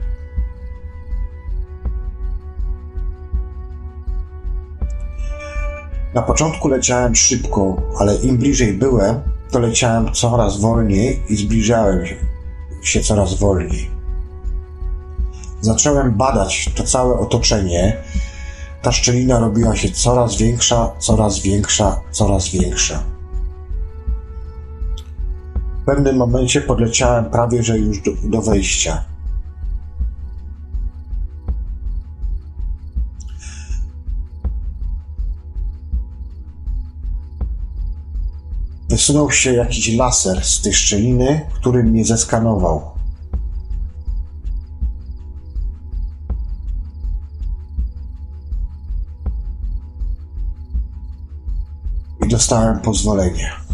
Na początku leciałem szybko, ale im bliżej byłem, to leciałem coraz wolniej i zbliżałem się coraz wolniej. Zacząłem badać to całe otoczenie. Ta szczelina robiła się coraz większa, coraz większa, coraz większa. W pewnym momencie podleciałem prawie że już do, do wejścia. Wysunął się jakiś laser z tej szczeliny, który mnie zeskanował. I dostałem pozwolenie.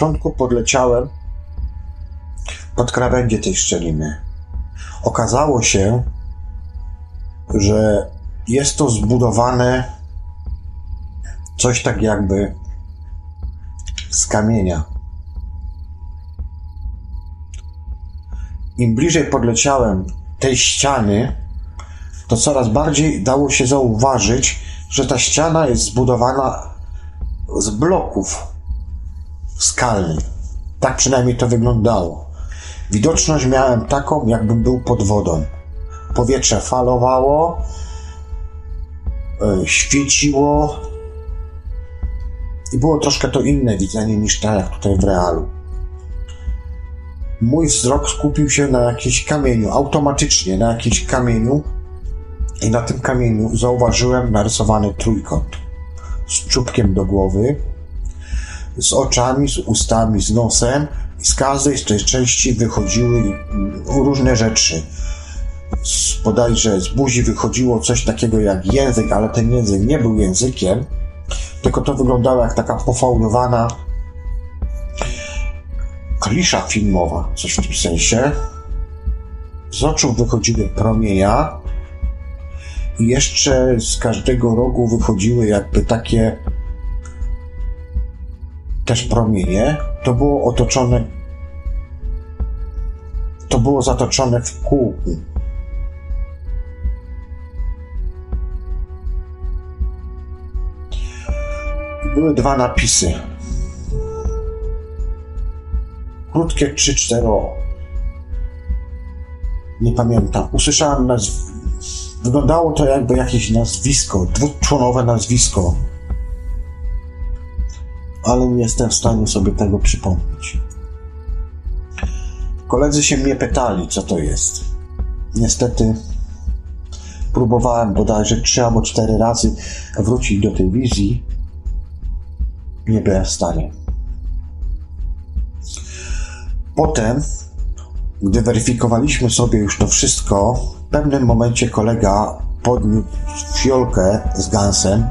Początku podleciałem pod krawędzie tej szczeliny. Okazało się, że jest to zbudowane coś tak jakby z kamienia. Im bliżej podleciałem tej ściany, to coraz bardziej dało się zauważyć, że ta ściana jest zbudowana z bloków skalnych. Tak przynajmniej to wyglądało. Widoczność miałem taką, jakbym był pod wodą. Powietrze falowało, e, świeciło i było troszkę to inne widzenie niż tak jak tutaj w realu. Mój wzrok skupił się na jakimś kamieniu, automatycznie na jakimś kamieniu i na tym kamieniu zauważyłem narysowany trójkąt z czubkiem do głowy, z oczami, z ustami, z nosem i z każdej z tej części wychodziły różne rzeczy. Z, bodajże z buzi wychodziło coś takiego jak język, ale ten język nie był językiem, tylko to wyglądało jak taka pofaulowana klisza filmowa, coś w tym sensie. Z oczu wychodziły promienia i jeszcze z każdego rogu wychodziły jakby takie też promienie. To było otoczone to było zatoczone w kółku. Były dwa napisy. Krótkie trzy, cztero. Nie pamiętam. Usłyszałem nazw... Wyglądało to jakby jakieś nazwisko, dwuczłonowe nazwisko. Ale nie jestem w stanie sobie tego przypomnieć. Koledzy się mnie pytali, co to jest. Niestety próbowałem bodajże trzy albo cztery razy wrócić do tej wizji. Nie byłem w stanie. Potem, gdy weryfikowaliśmy sobie już to wszystko, w pewnym momencie kolega podniósł fiolkę z gansem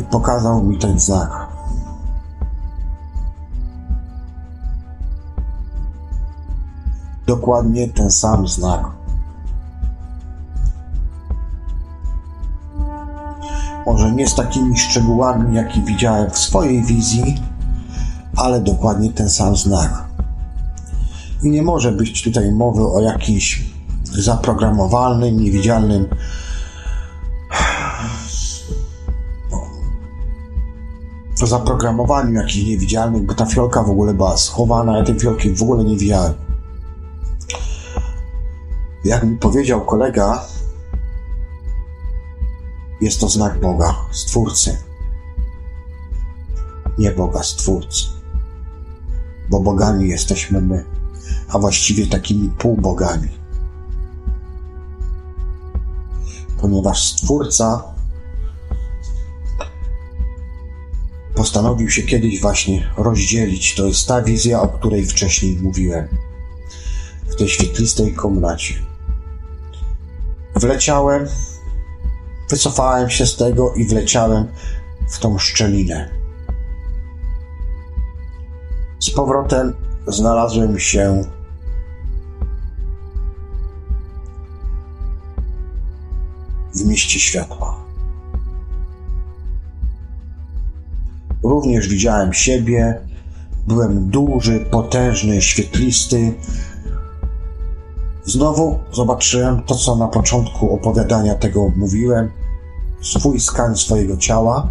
i pokazał mi ten znak. Dokładnie ten sam znak. Może nie z takimi szczegółami, jaki widziałem w swojej wizji, ale dokładnie ten sam znak. I nie może być tutaj mowy o jakimś zaprogramowalnym, niewidzialnym o zaprogramowaniu jakichś niewidzialnych, bo ta fiolka w ogóle była schowana, ja tej fiolki w ogóle nie widziałem. Jak mi powiedział kolega, jest to znak Boga, Stwórcy. Nie Boga, Stwórcy. Bo bogami jesteśmy my, a właściwie takimi półbogami. Ponieważ Stwórca postanowił się kiedyś właśnie rozdzielić. To jest ta wizja, o której wcześniej mówiłem. W tej świetlistej komnacie. Wleciałem, wycofałem się z tego i wleciałem w tą szczelinę. Z powrotem znalazłem się w mieście światła. Również widziałem siebie. Byłem duży, potężny, świetlisty. Znowu zobaczyłem to, co na początku opowiadania tego mówiłem. Swój skan swojego ciała,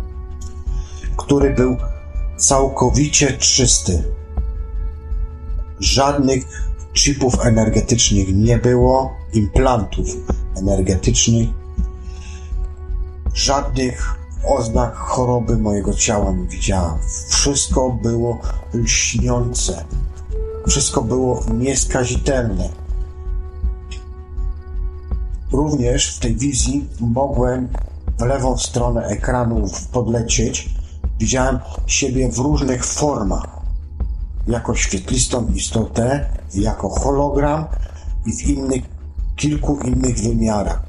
który był całkowicie czysty. Żadnych chipów energetycznych nie było, implantów energetycznych, żadnych oznak choroby mojego ciała nie widziałem. Wszystko było lśniące. Wszystko było nieskazitelne. Również w tej wizji mogłem w lewą stronę ekranu podlecieć. Widziałem siebie w różnych formach. Jako świetlistą istotę, jako hologram i w innych, kilku innych wymiarach.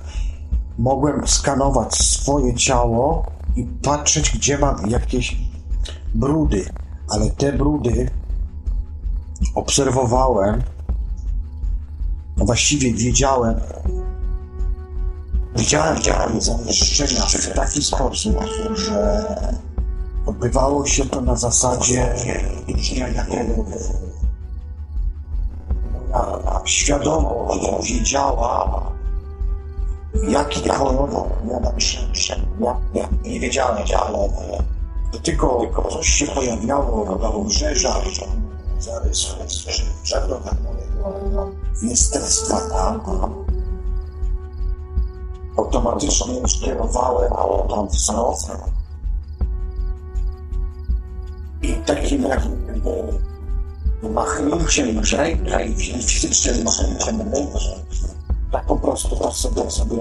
Mogłem skanować swoje ciało i patrzeć, gdzie mam jakieś brudy, ale te brudy obserwowałem, właściwie wiedziałem, widziałem, widziałem zamieszczenia w taki sposób, że odbywało się to na zasadzie jakiego świadomość wiedziała, jaki kolor ja napiszę. Ja, ja nie wiedziałem, ale tylko coś się pojawiało na obrzeżach, zarys, Ministerstwa tam automatycznie kierowałem tam w stronę. I takim jakby machnięciem brzęka i fizycznym machnięciem ręki, tak po prostu tak sobie sobie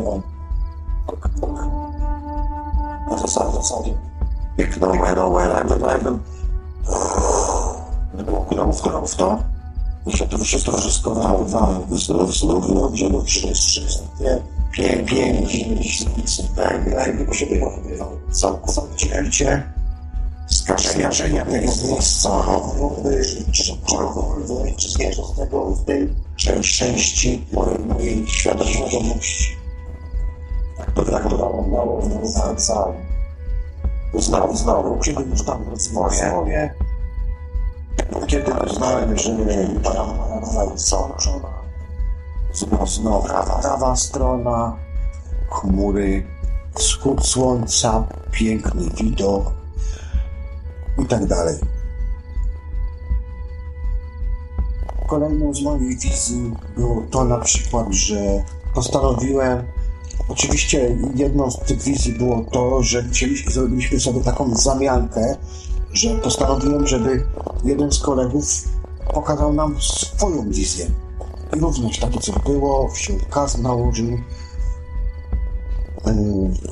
na zasadzie, zasadzie pyknąłem, jakbym, jakbym grał w to, w to i się to wszystko wszystko wały, znów, znów, gdzie no wszystkie pięknie, jakby się wychowywał całkowicie skojarzenia tego miejsca, czy czegokolwiek, czy z tego w tej części mojej świadomości. Tak to tak wyglądało na całym. Znowu, znowu, kiedy już tam rozmowie, kiedy uznałem, że prawa zaoczona, znowu prawa, prawa strona, chmury, wschód słońca, piękny widok i tak dalej. Kolejną z moich wizji było to na przykład, że postanowiłem Oczywiście jedną z tych wizji było to, że chcieliśmy, zrobiliśmy sobie taką zamiankę, że postanowiłem, żeby jeden z kolegów pokazał nam swoją wizję. Również takie co było, wśród kas nałożył yy,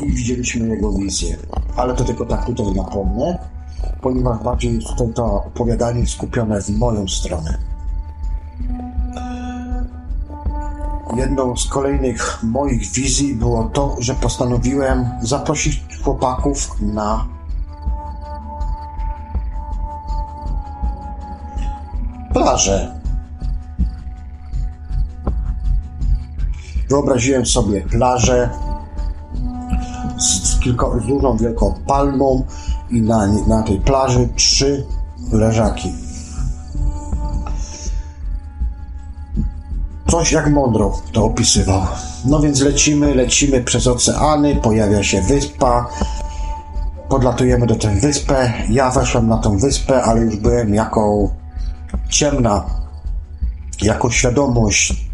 i widzieliśmy jego wizję. Ale to tylko tak tutaj napomnę, ponieważ bardziej jest tutaj to opowiadanie skupione w moją stronę. Jedną z kolejnych moich wizji było to, że postanowiłem zaprosić chłopaków na plażę. Wyobraziłem sobie plażę z, kilka, z dużą wielką palmą i na, na tej plaży trzy leżaki. Coś jak mądro to opisywał. No więc lecimy, lecimy przez oceany, pojawia się wyspa, podlatujemy do tej wyspę. Ja weszłem na tą wyspę, ale już byłem jako ciemna, jako świadomość.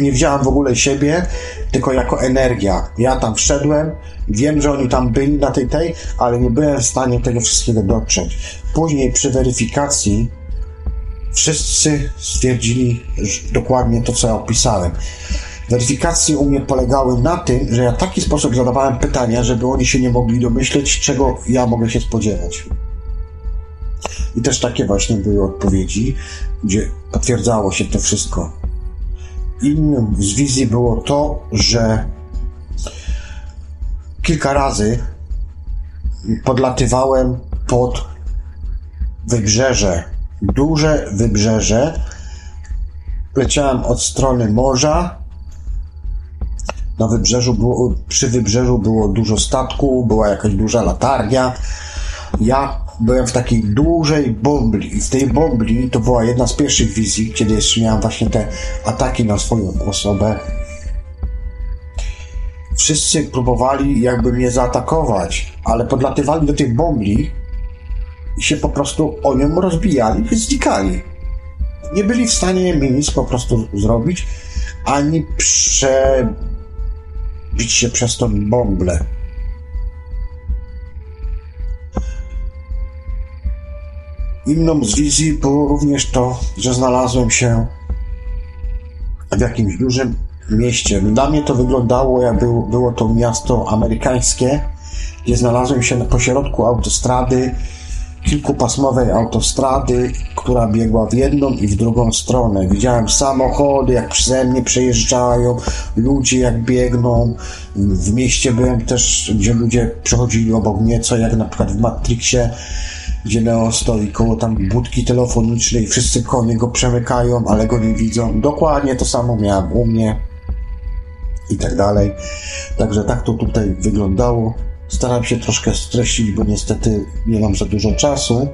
Nie wziąłem w ogóle siebie, tylko jako energia. Ja tam wszedłem, wiem, że oni tam byli na tej tej, ale nie byłem w stanie tego wszystkiego dotrzeć. Później przy weryfikacji wszyscy stwierdzili dokładnie to, co ja opisałem. Weryfikacje u mnie polegały na tym, że ja w taki sposób zadawałem pytania, żeby oni się nie mogli domyśleć, czego ja mogę się spodziewać. I też takie właśnie były odpowiedzi, gdzie potwierdzało się to wszystko. Innym z wizji było to, że kilka razy podlatywałem pod wybrzeże duże wybrzeże. Leciałem od strony morza. Na wybrzeżu było, przy wybrzeżu było dużo statku, była jakaś duża latarnia. Ja byłem w takiej dużej bombli i w tej bombli to była jedna z pierwszych wizji, kiedy jeszcze miałem właśnie te ataki na swoją osobę. Wszyscy próbowali jakby mnie zaatakować, ale podlatywali do tej bombli i się po prostu o nią rozbijali i znikali. Nie byli w stanie mi nic po prostu zrobić, ani przebić się przez tą bąblę. Inną z wizji było również to, że znalazłem się w jakimś dużym mieście. Dla mnie to wyglądało, jak było, było to miasto amerykańskie, gdzie znalazłem się na pośrodku autostrady, kilkupasmowej autostrady, która biegła w jedną i w drugą stronę. Widziałem samochody, jak przeze mnie przejeżdżają, ludzie jak biegną. W mieście byłem też, gdzie ludzie przechodzili obok mnie, co jak na przykład w Matrixie. Gdzie Neo stoi koło tam budki telefonicznej, wszyscy koło niego przemykają, ale go nie widzą. Dokładnie to samo miałem u mnie i tak dalej. Także tak to tutaj wyglądało. Staram się troszkę streścić, bo niestety nie mam za dużo czasu.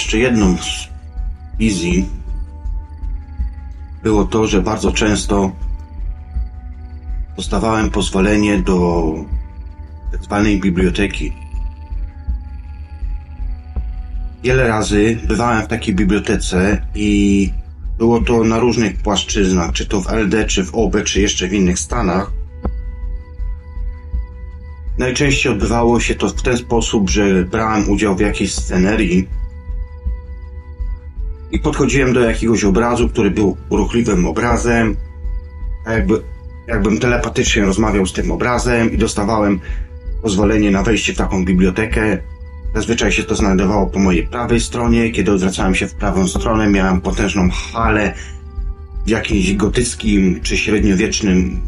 Jeszcze jedną z wizji było to, że bardzo często dostawałem pozwolenie do tak zwanej biblioteki. Wiele razy bywałem w takiej bibliotece i było to na różnych płaszczyznach, czy to w LD, czy w OB, czy jeszcze w innych stanach. Najczęściej odbywało się to w ten sposób, że brałem udział w jakiejś scenerii i podchodziłem do jakiegoś obrazu, który był ruchliwym obrazem, jakby, jakbym telepatycznie rozmawiał z tym obrazem i dostawałem pozwolenie na wejście w taką bibliotekę. Zazwyczaj się to znajdowało po mojej prawej stronie. Kiedy odwracałem się w prawą stronę, miałem potężną halę w jakimś gotyckim czy średniowiecznym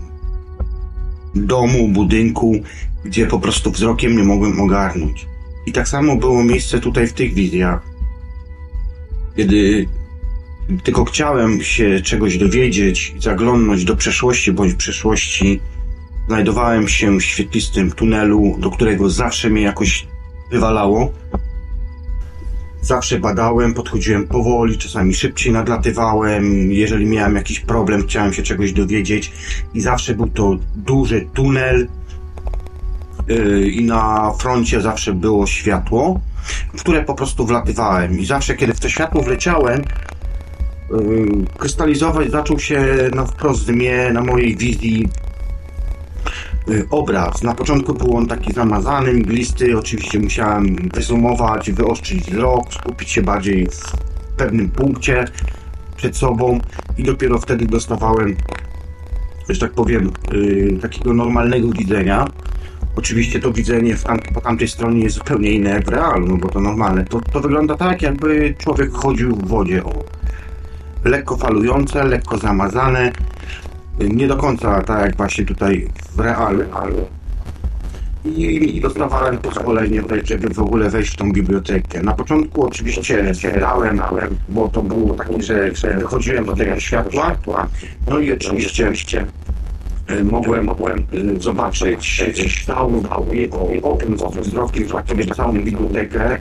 domu, budynku, gdzie po prostu wzrokiem nie mogłem ogarnąć. I tak samo było miejsce tutaj w tych wizjach. Kiedy tylko chciałem się czegoś dowiedzieć, zaglądnąć do przeszłości bądź przyszłości, znajdowałem się w świetlistym tunelu, do którego zawsze mnie jakoś wywalało. Zawsze badałem, podchodziłem powoli, czasami szybciej nadlatywałem. Jeżeli miałem jakiś problem, chciałem się czegoś dowiedzieć, i zawsze był to duży tunel, yy, i na froncie zawsze było światło, w które po prostu wlatywałem. I zawsze, kiedy w to światło wleciałem, yy, krystalizować zaczął się na wprost mnie, na mojej wizji Y, obraz. Na początku był on taki zamazany, mglisty. Oczywiście musiałem wyzumować, wyostrzyć wzrok, skupić się bardziej w pewnym punkcie przed sobą i dopiero wtedy dostawałem, że tak powiem, yy, takiego normalnego widzenia. Oczywiście to widzenie tam, po tamtej stronie jest zupełnie inne jak w realu, no bo to normalne. To, to wygląda tak, jakby człowiek chodził w wodzie. O. Lekko falujące, lekko zamazane, nie do końca tak jak właśnie tutaj w realu, i, i dostawałem pozwolenie, żeby w ogóle wejść w tą bibliotekę. Na początku oczywiście dałem, bo to było takie, że, że wychodziłem do tego światła, no i oczywiście e, mogłem, mogłem e, zobaczyć całą, o tym wzrokiem, całą bibliotekę,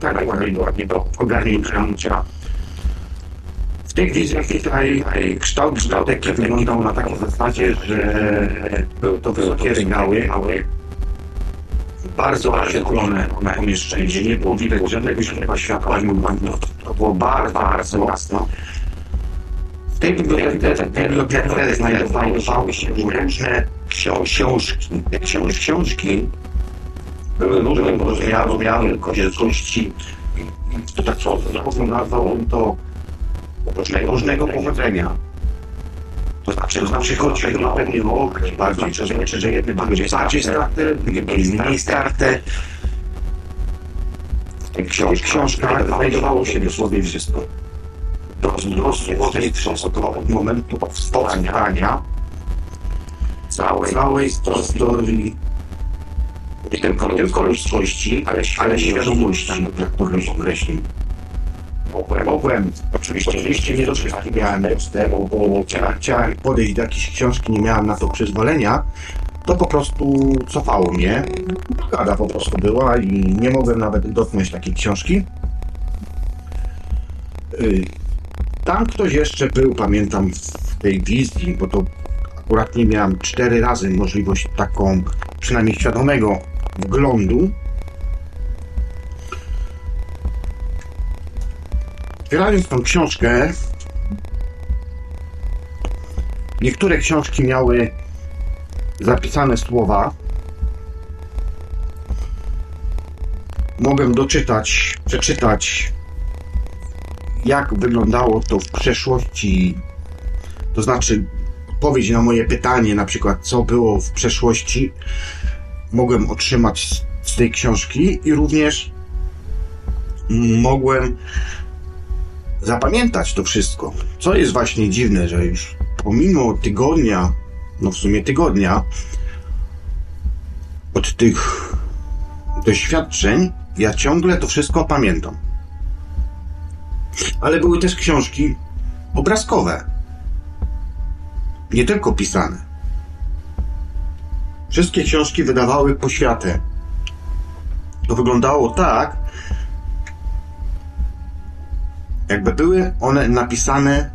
tak ładnie do ogarnięcia w tej wizji tutaj kształt biblioteki wyglądał na takiej zasadzie, że były to wysokie regały, bardzo oświetlone pomieszczenie, nie było widać żadnego źródła światła, to było bardzo, bardzo jasno. W tej bibliotece znajdowały się ręczne książki. Te książki były różne rozmiaru, wielkości. To tak co nazwał on to różnego, pochodzenia. To znaczy, to znaczy chodzi o pewnie o bardziej, to znaczy, że jedne były bardziej starte, drugie były mniej starte. W książ książkach znajdowało się dosłownie wszystko. Wszystko od momentu powstania całej, całej historii nie tylko, tylko ludzkości, ale, ale świadomości, jak to określić mogłem, oczywiście, oczywiście nie miałem dostępu, bo chciałem podejść do jakiejś książki, nie miałem na to przyzwolenia, to po prostu cofało mnie. Blokada po prostu była i nie mogłem nawet dotknąć takiej książki. Tam ktoś jeszcze był, pamiętam, w tej wizji, bo to akurat nie miałem cztery razy możliwość taką, przynajmniej świadomego wglądu Otwierając tą książkę, niektóre książki miały zapisane słowa. Mogłem doczytać, przeczytać, jak wyglądało to w przeszłości. To znaczy, odpowiedź na moje pytanie, na przykład, co było w przeszłości, mogłem otrzymać z tej książki i również mogłem zapamiętać to wszystko. Co jest właśnie dziwne, że już pomimo tygodnia, no w sumie tygodnia, od tych doświadczeń, ja ciągle to wszystko pamiętam. Ale były też książki obrazkowe. Nie tylko pisane. Wszystkie książki wydawały poświatę. To wyglądało tak, jakby były one napisane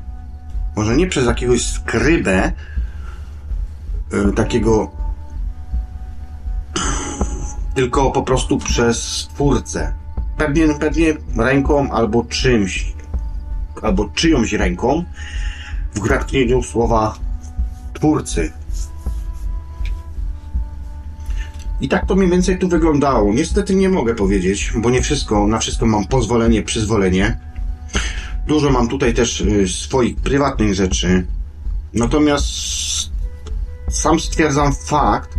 może nie przez jakiegoś skrybę, y, takiego tylko po prostu przez twórcę. Pewnie, pewnie ręką albo czymś, albo czyjąś ręką w gratnieniu słowa twórcy. I tak to mniej więcej tu wyglądało. Niestety nie mogę powiedzieć, bo nie wszystko, na wszystko mam pozwolenie, przyzwolenie. Dużo mam tutaj też y, swoich prywatnych rzeczy. Natomiast sam stwierdzam fakt,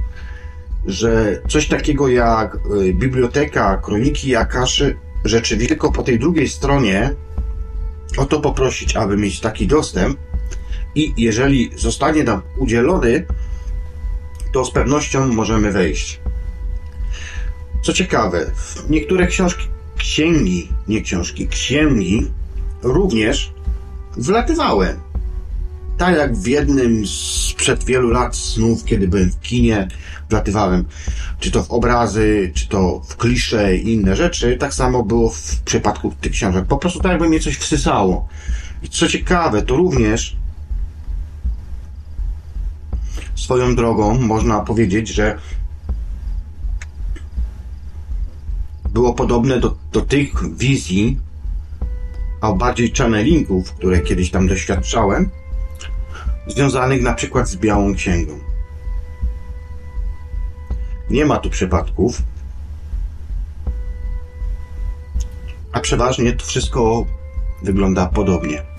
że coś takiego jak y, biblioteka, kroniki Jakaszy, rzeczywiście tylko po tej drugiej stronie o to poprosić, aby mieć taki dostęp i jeżeli zostanie nam udzielony, to z pewnością możemy wejść. Co ciekawe, niektóre książki, księgi, nie książki, księgi również wlatywałem. Tak jak w jednym sprzed wielu lat snów, kiedy byłem w kinie, wlatywałem, czy to w obrazy, czy to w klisze i inne rzeczy, tak samo było w przypadku tych książek. Po prostu tak jakby mnie coś wsysało. I co ciekawe, to również swoją drogą można powiedzieć, że było podobne do, do tych wizji, a bardziej channelingów, które kiedyś tam doświadczałem, związanych na przykład z Białą Księgą. Nie ma tu przypadków, a przeważnie to wszystko wygląda podobnie.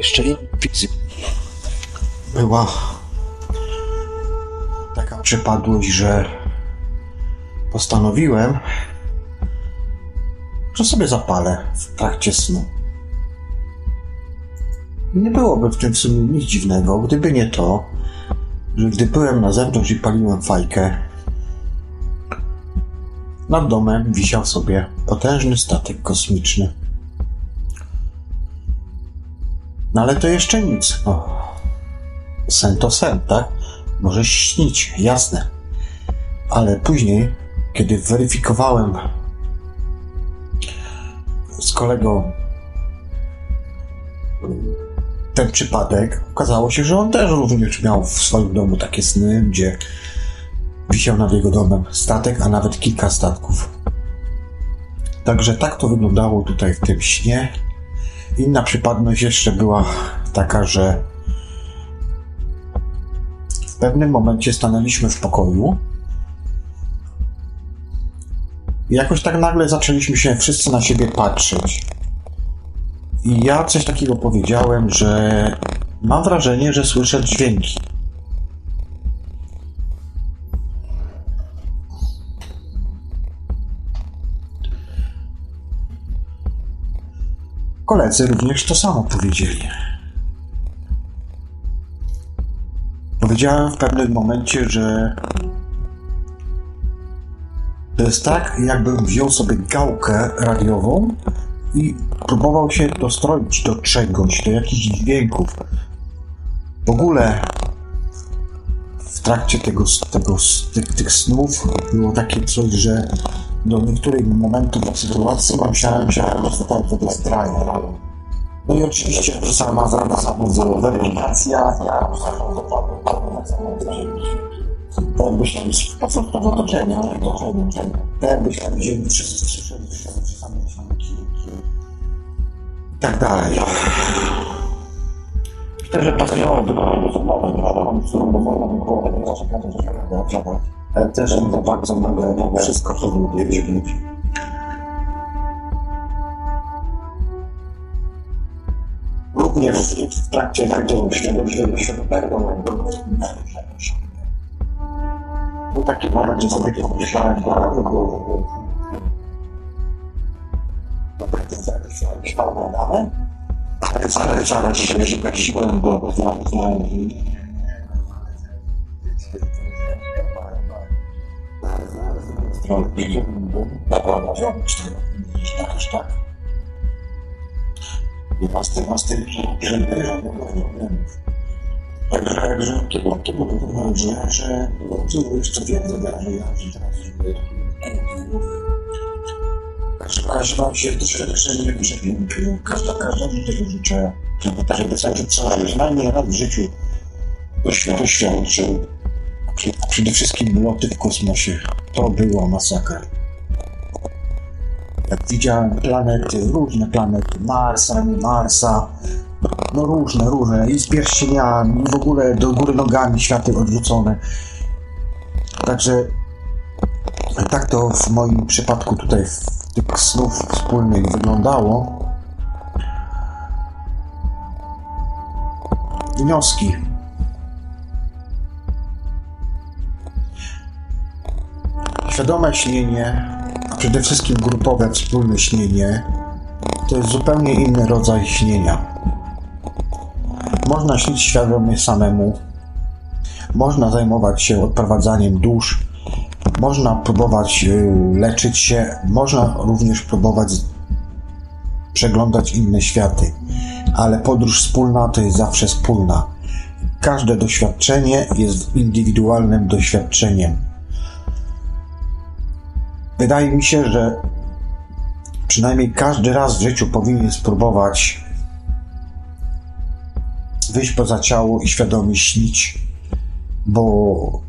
Jeszcze wizję.
Była taka przypadłość, że postanowiłem, że sobie zapalę w trakcie snu. Nie byłoby w tym w sumie nic dziwnego, gdyby nie to, że gdy byłem na zewnątrz i paliłem fajkę, nad domem wisiał sobie potężny statek kosmiczny. No ale to jeszcze nic. No. Sen to sen, tak? Może śnić, jasne. Ale później, kiedy weryfikowałem z kolegą ten przypadek, okazało się, że on też również miał w swoim domu takie sny, gdzie wisiał nad jego domem statek, a nawet kilka statków. Także tak to wyglądało tutaj w tym śnie. Inna przypadność jeszcze była taka, że w pewnym momencie stanęliśmy w pokoju i jakoś tak nagle zaczęliśmy się wszyscy na siebie patrzeć. I ja coś takiego powiedziałem, że mam wrażenie, że słyszę dźwięki. Koledzy również to samo powiedzieli. Powiedziałem w pewnym momencie, że to jest tak, jakbym wziął sobie gałkę radiową i próbował się dostroić do czegoś, do jakichś dźwięków. W ogóle w trakcie tego, tego, tych, tych snów było takie coś, że do niektórych momentów sytuacji musiałem się dostać do bezdraju. No i oczywiście że sama sama weryfikacja, ja to jakbyś tam po prostu w otoczeniu, otoczeniu, to jakbyś tam wzięli wszyscy wszyscy same i tak dalej. Myślę, że pasowało do wiadomo, co bo wolno by było tego zaczekać, że ale też nie za bardzo mogę wszystko, co lubię, wziąć. Również w trakcie takiego świadomego świadomego był taki moment, że sobie pomyślałem, że było śpałem dane, ale zaraz się że siłę, bo znałem Jakoś tak. I was tym, was tym, żeby żadnych problemów. Także, także, to tego wygląda, że, że co jeszcze więcej wydarzy, ja teraz, żeby Każdy, wam się doświadczenie nie przepięknie. Każda, każda tego życzę, tak, żeby cały co najmniej raz w życiu doświadczył. Przede wszystkim loty w kosmosie. To była masakra. Jak widziałem planety, różne planety, Marsa, nie Marsa, no różne, różne, i z pierścieniami, i w ogóle do góry nogami światy odrzucone. Także tak to w moim przypadku tutaj w tych snów wspólnych wyglądało. Wnioski. Świadome śnienie, a przede wszystkim grupowe, wspólne śnienie, to jest zupełnie inny rodzaj śnienia. Można śnić świadomie samemu, można zajmować się odprowadzaniem dusz, można próbować y, leczyć się, można również próbować przeglądać inne światy, ale podróż wspólna to jest zawsze wspólna. Każde doświadczenie jest indywidualnym doświadczeniem. Wydaje mi się, że przynajmniej każdy raz w życiu powinien spróbować wyjść poza ciało i świadomie śnić, bo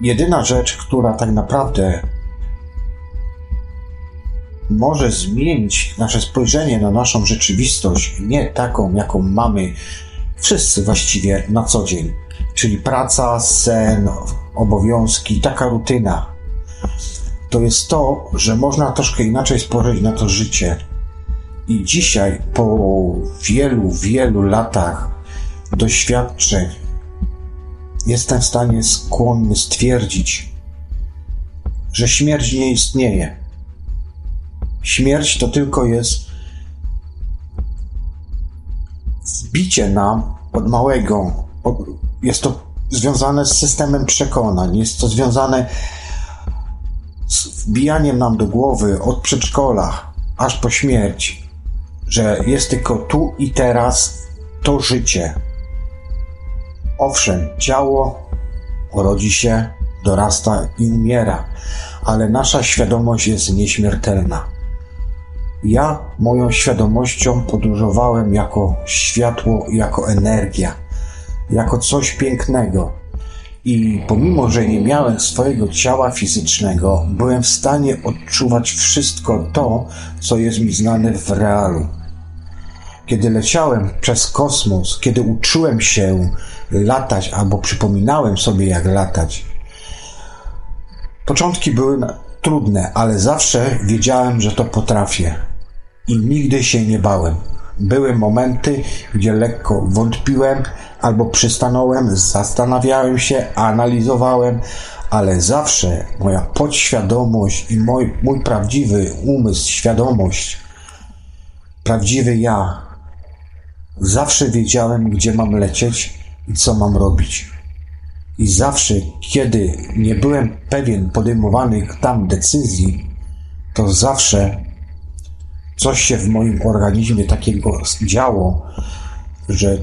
jedyna rzecz, która tak naprawdę może zmienić nasze spojrzenie na naszą rzeczywistość, nie taką, jaką mamy wszyscy właściwie na co dzień, czyli praca, sen, obowiązki, taka rutyna, to jest to, że można troszkę inaczej spojrzeć na to życie I dzisiaj, po wielu, wielu latach doświadczeń, jestem w stanie skłonny stwierdzić, że śmierć nie istnieje. Śmierć to tylko jest wbicie nam od małego. Jest to związane z systemem przekonań, jest to związane z wbijaniem nam do głowy od przedszkola aż po śmierć, że jest tylko tu i teraz to życie. Owszem, ciało rodzi się, dorasta i umiera, ale nasza świadomość jest nieśmiertelna. Ja moją świadomością podróżowałem jako światło, jako energia, jako coś pięknego. I pomimo, że nie miałem swojego ciała fizycznego, byłem w stanie odczuwać wszystko to, co jest mi znane w realu. Kiedy leciałem przez kosmos, kiedy uczyłem się latać albo przypominałem sobie, jak latać, początki były trudne, ale zawsze wiedziałem, że to potrafię i nigdy się nie bałem. Były momenty, gdzie lekko wątpiłem albo przystanąłem, zastanawiałem się, analizowałem, ale zawsze moja podświadomość i mój, mój prawdziwy umysł, świadomość, prawdziwy ja, zawsze wiedziałem, gdzie mam lecieć i co mam robić. I zawsze, kiedy nie byłem pewien podejmowanych tam decyzji, to zawsze coś się w moim organizmie takiego działo, że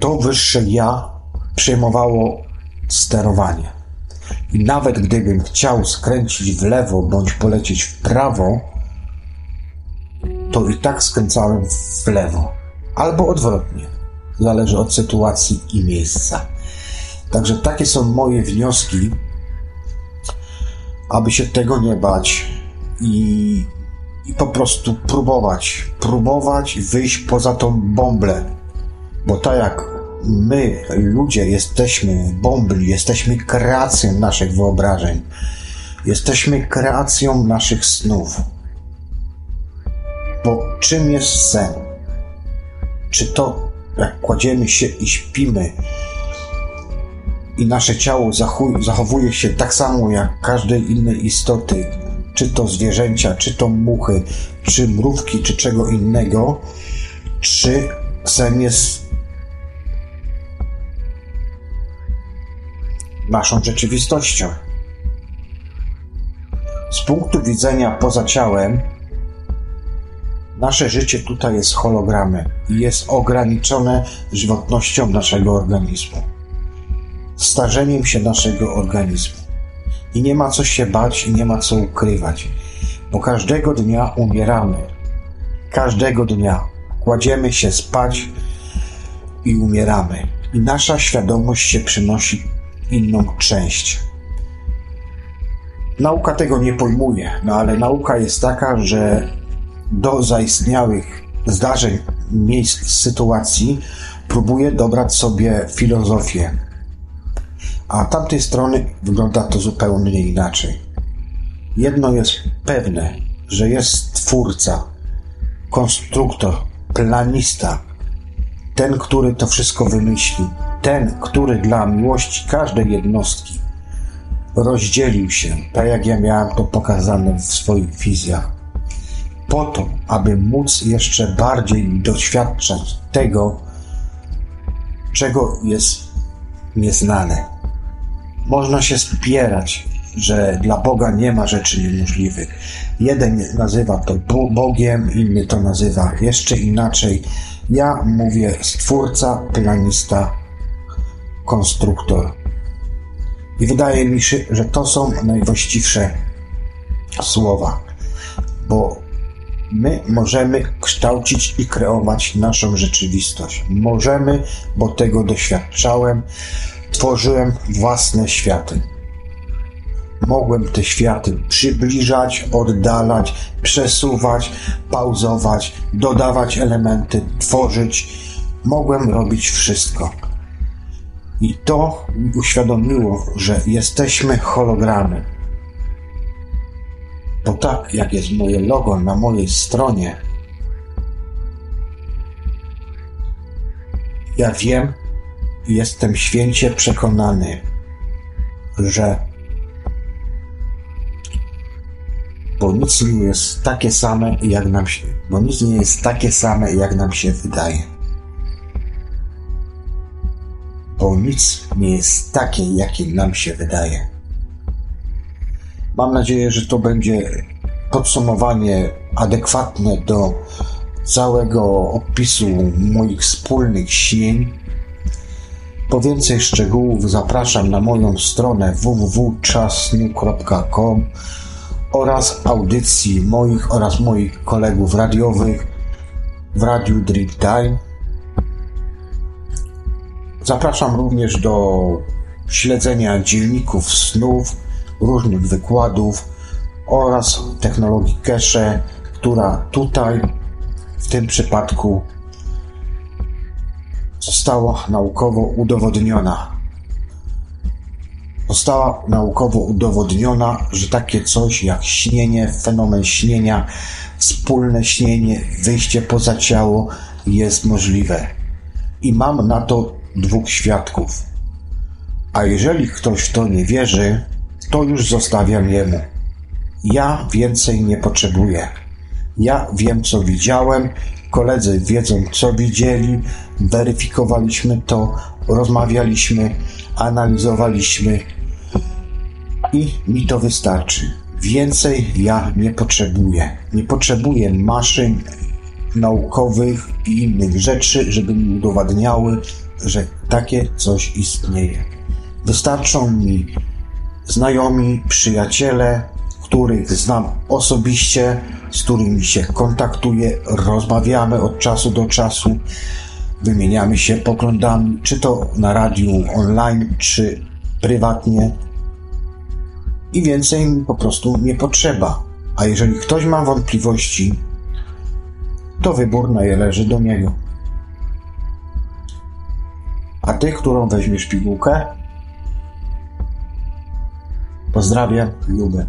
to wyższe ja przejmowało sterowanie. I nawet gdybym chciał skręcić w lewo bądź polecieć w prawo, to i tak skręcałem w lewo. Albo odwrotnie. Zależy od sytuacji i miejsca. Także takie są moje wnioski, aby się tego nie bać i i po prostu próbować, próbować wyjść poza tą bąblę. Bo tak jak my, ludzie, jesteśmy bąbli, jesteśmy kreacją naszych wyobrażeń, jesteśmy kreacją naszych snów. Bo czym jest sen? Czy to, jak kładziemy się i śpimy, i nasze ciało zachowuje się tak samo jak każdej innej istoty, czy to zwierzęcia, czy to muchy, czy mrówki, czy czego innego, czy sen jest naszą rzeczywistością. Z punktu widzenia poza ciałem, nasze życie tutaj jest hologramem i jest ograniczone żywotnością naszego organizmu, starzeniem się naszego organizmu. I nie ma co się bać i nie ma co ukrywać, bo każdego dnia umieramy. Każdego dnia kładziemy się spać i umieramy. I nasza świadomość się przynosi inną część. Nauka tego nie pojmuje, no ale nauka jest taka, że do zaistniałych zdarzeń, miejsc, sytuacji próbuje dobrać sobie filozofię, a tamtej strony wygląda to zupełnie inaczej. Jedno jest pewne, że jest twórca, konstruktor, planista, ten, który to wszystko wymyślił, ten, który dla miłości każdej jednostki rozdzielił się, tak jak ja miałem to pokazane w swoich wizjach, po to, aby móc jeszcze bardziej doświadczać tego, czego jest nieznane. Można się spierać, że dla Boga nie ma rzeczy niemożliwych. Jeden nazywa to Bogiem, inny to nazywa jeszcze inaczej. Ja mówię stwórca, planista, konstruktor. I wydaje mi się, że to są najwłaściwsze słowa, bo my możemy kształcić i kreować naszą rzeczywistość. Możemy, bo tego doświadczałem Tworzyłem własne światy. Mogłem te światy przybliżać, oddalać, przesuwać, pauzować, dodawać elementy, tworzyć. Mogłem robić wszystko. I to uświadomiło, że jesteśmy hologramy. Bo tak jak jest moje logo na mojej stronie, ja wiem, jestem święcie przekonany, że bo nic nie jest takie same, jak nam się, bo nic nie jest takie same, jak nam się wydaje. Bo nic nie jest takie, jakie nam się wydaje. Mam nadzieję, że to będzie podsumowanie adekwatne do całego opisu moich wspólnych śnień. Po więcej szczegółów zapraszam na moją stronę www.czasnu.com oraz audycji moich oraz moich kolegów radiowych w Radiu Dreamtime. Zapraszam również do śledzenia dzienników snów, różnych wykładów oraz technologii cache, która tutaj w tym przypadku została naukowo udowodniona. Została naukowo udowodniona, że takie coś jak śnienie, fenomen śnienia, wspólne śnienie, wyjście poza ciało jest możliwe. I mam na to dwóch świadków. A jeżeli ktoś w to nie wierzy, to już zostawiam jemu. Ja więcej nie potrzebuję. Ja wiem, co widziałem, koledzy wiedzą, co widzieli, weryfikowaliśmy to, rozmawialiśmy, analizowaliśmy i mi to wystarczy. Więcej ja nie potrzebuję. Nie potrzebuję maszyn naukowych i innych rzeczy, żeby mi udowadniały, że takie coś istnieje. Wystarczą mi znajomi, przyjaciele, których znam osobiście, z którymi się kontaktuję, rozmawiamy od czasu do czasu, wymieniamy się poglądami, czy to na radiu online, czy prywatnie. I więcej mi po prostu nie potrzeba. A jeżeli ktoś ma wątpliwości, to wybór należy do niego. A ty, którą weźmiesz pigułkę? Pozdrawiam, lubię.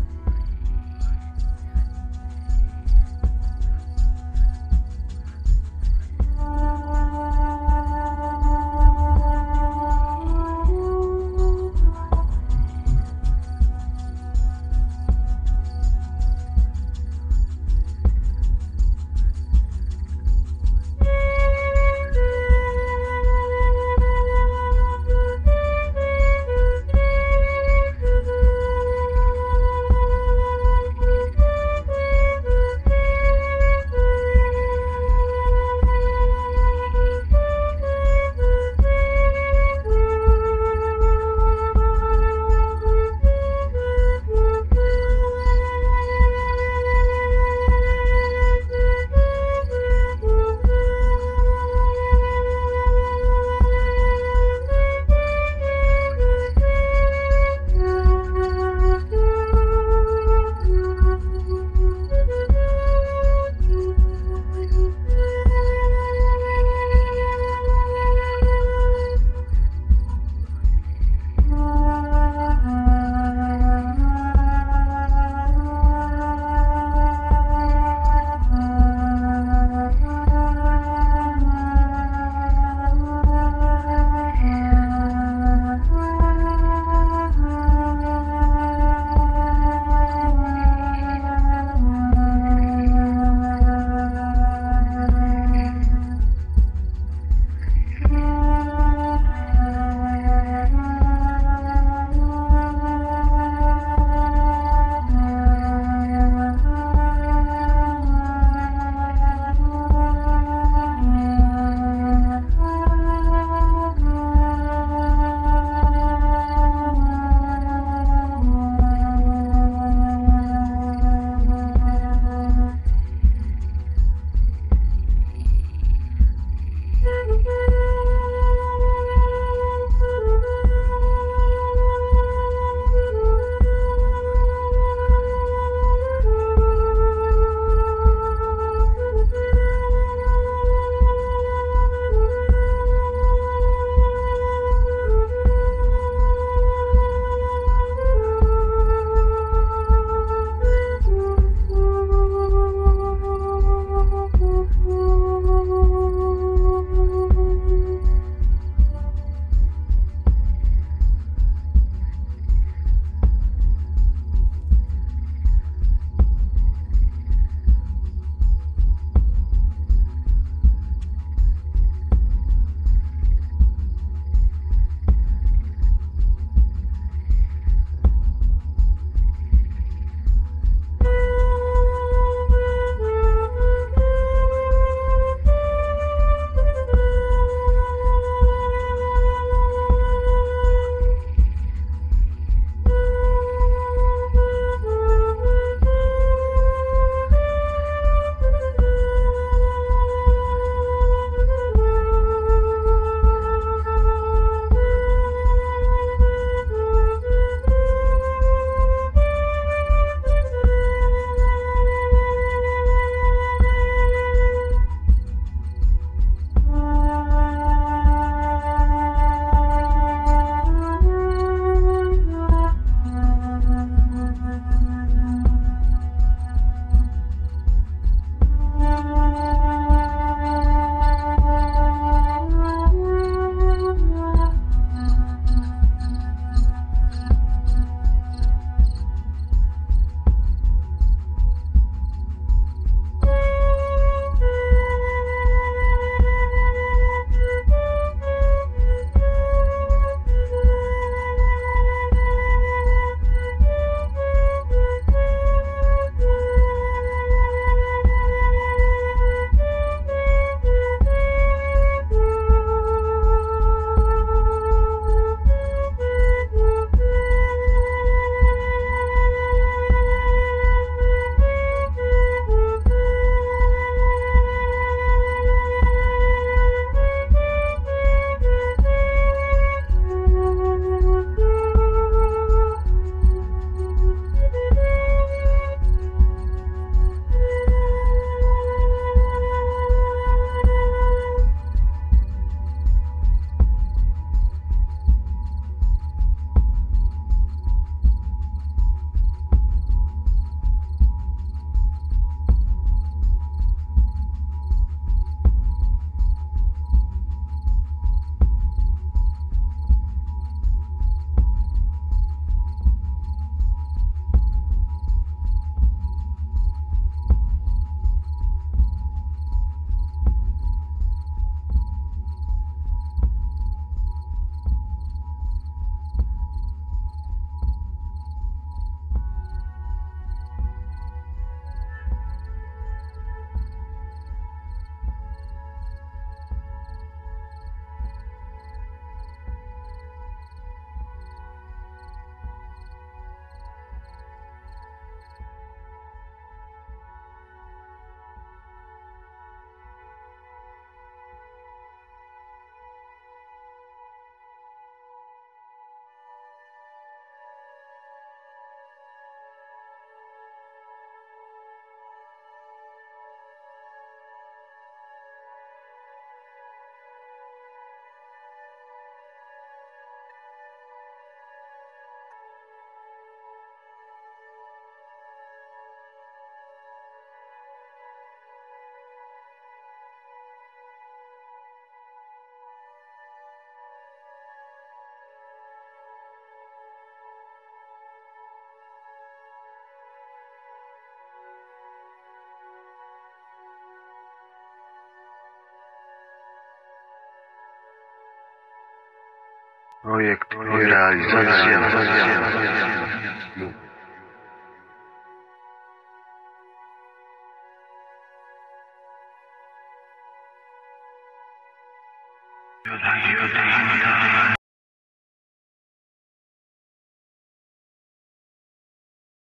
Proyecto.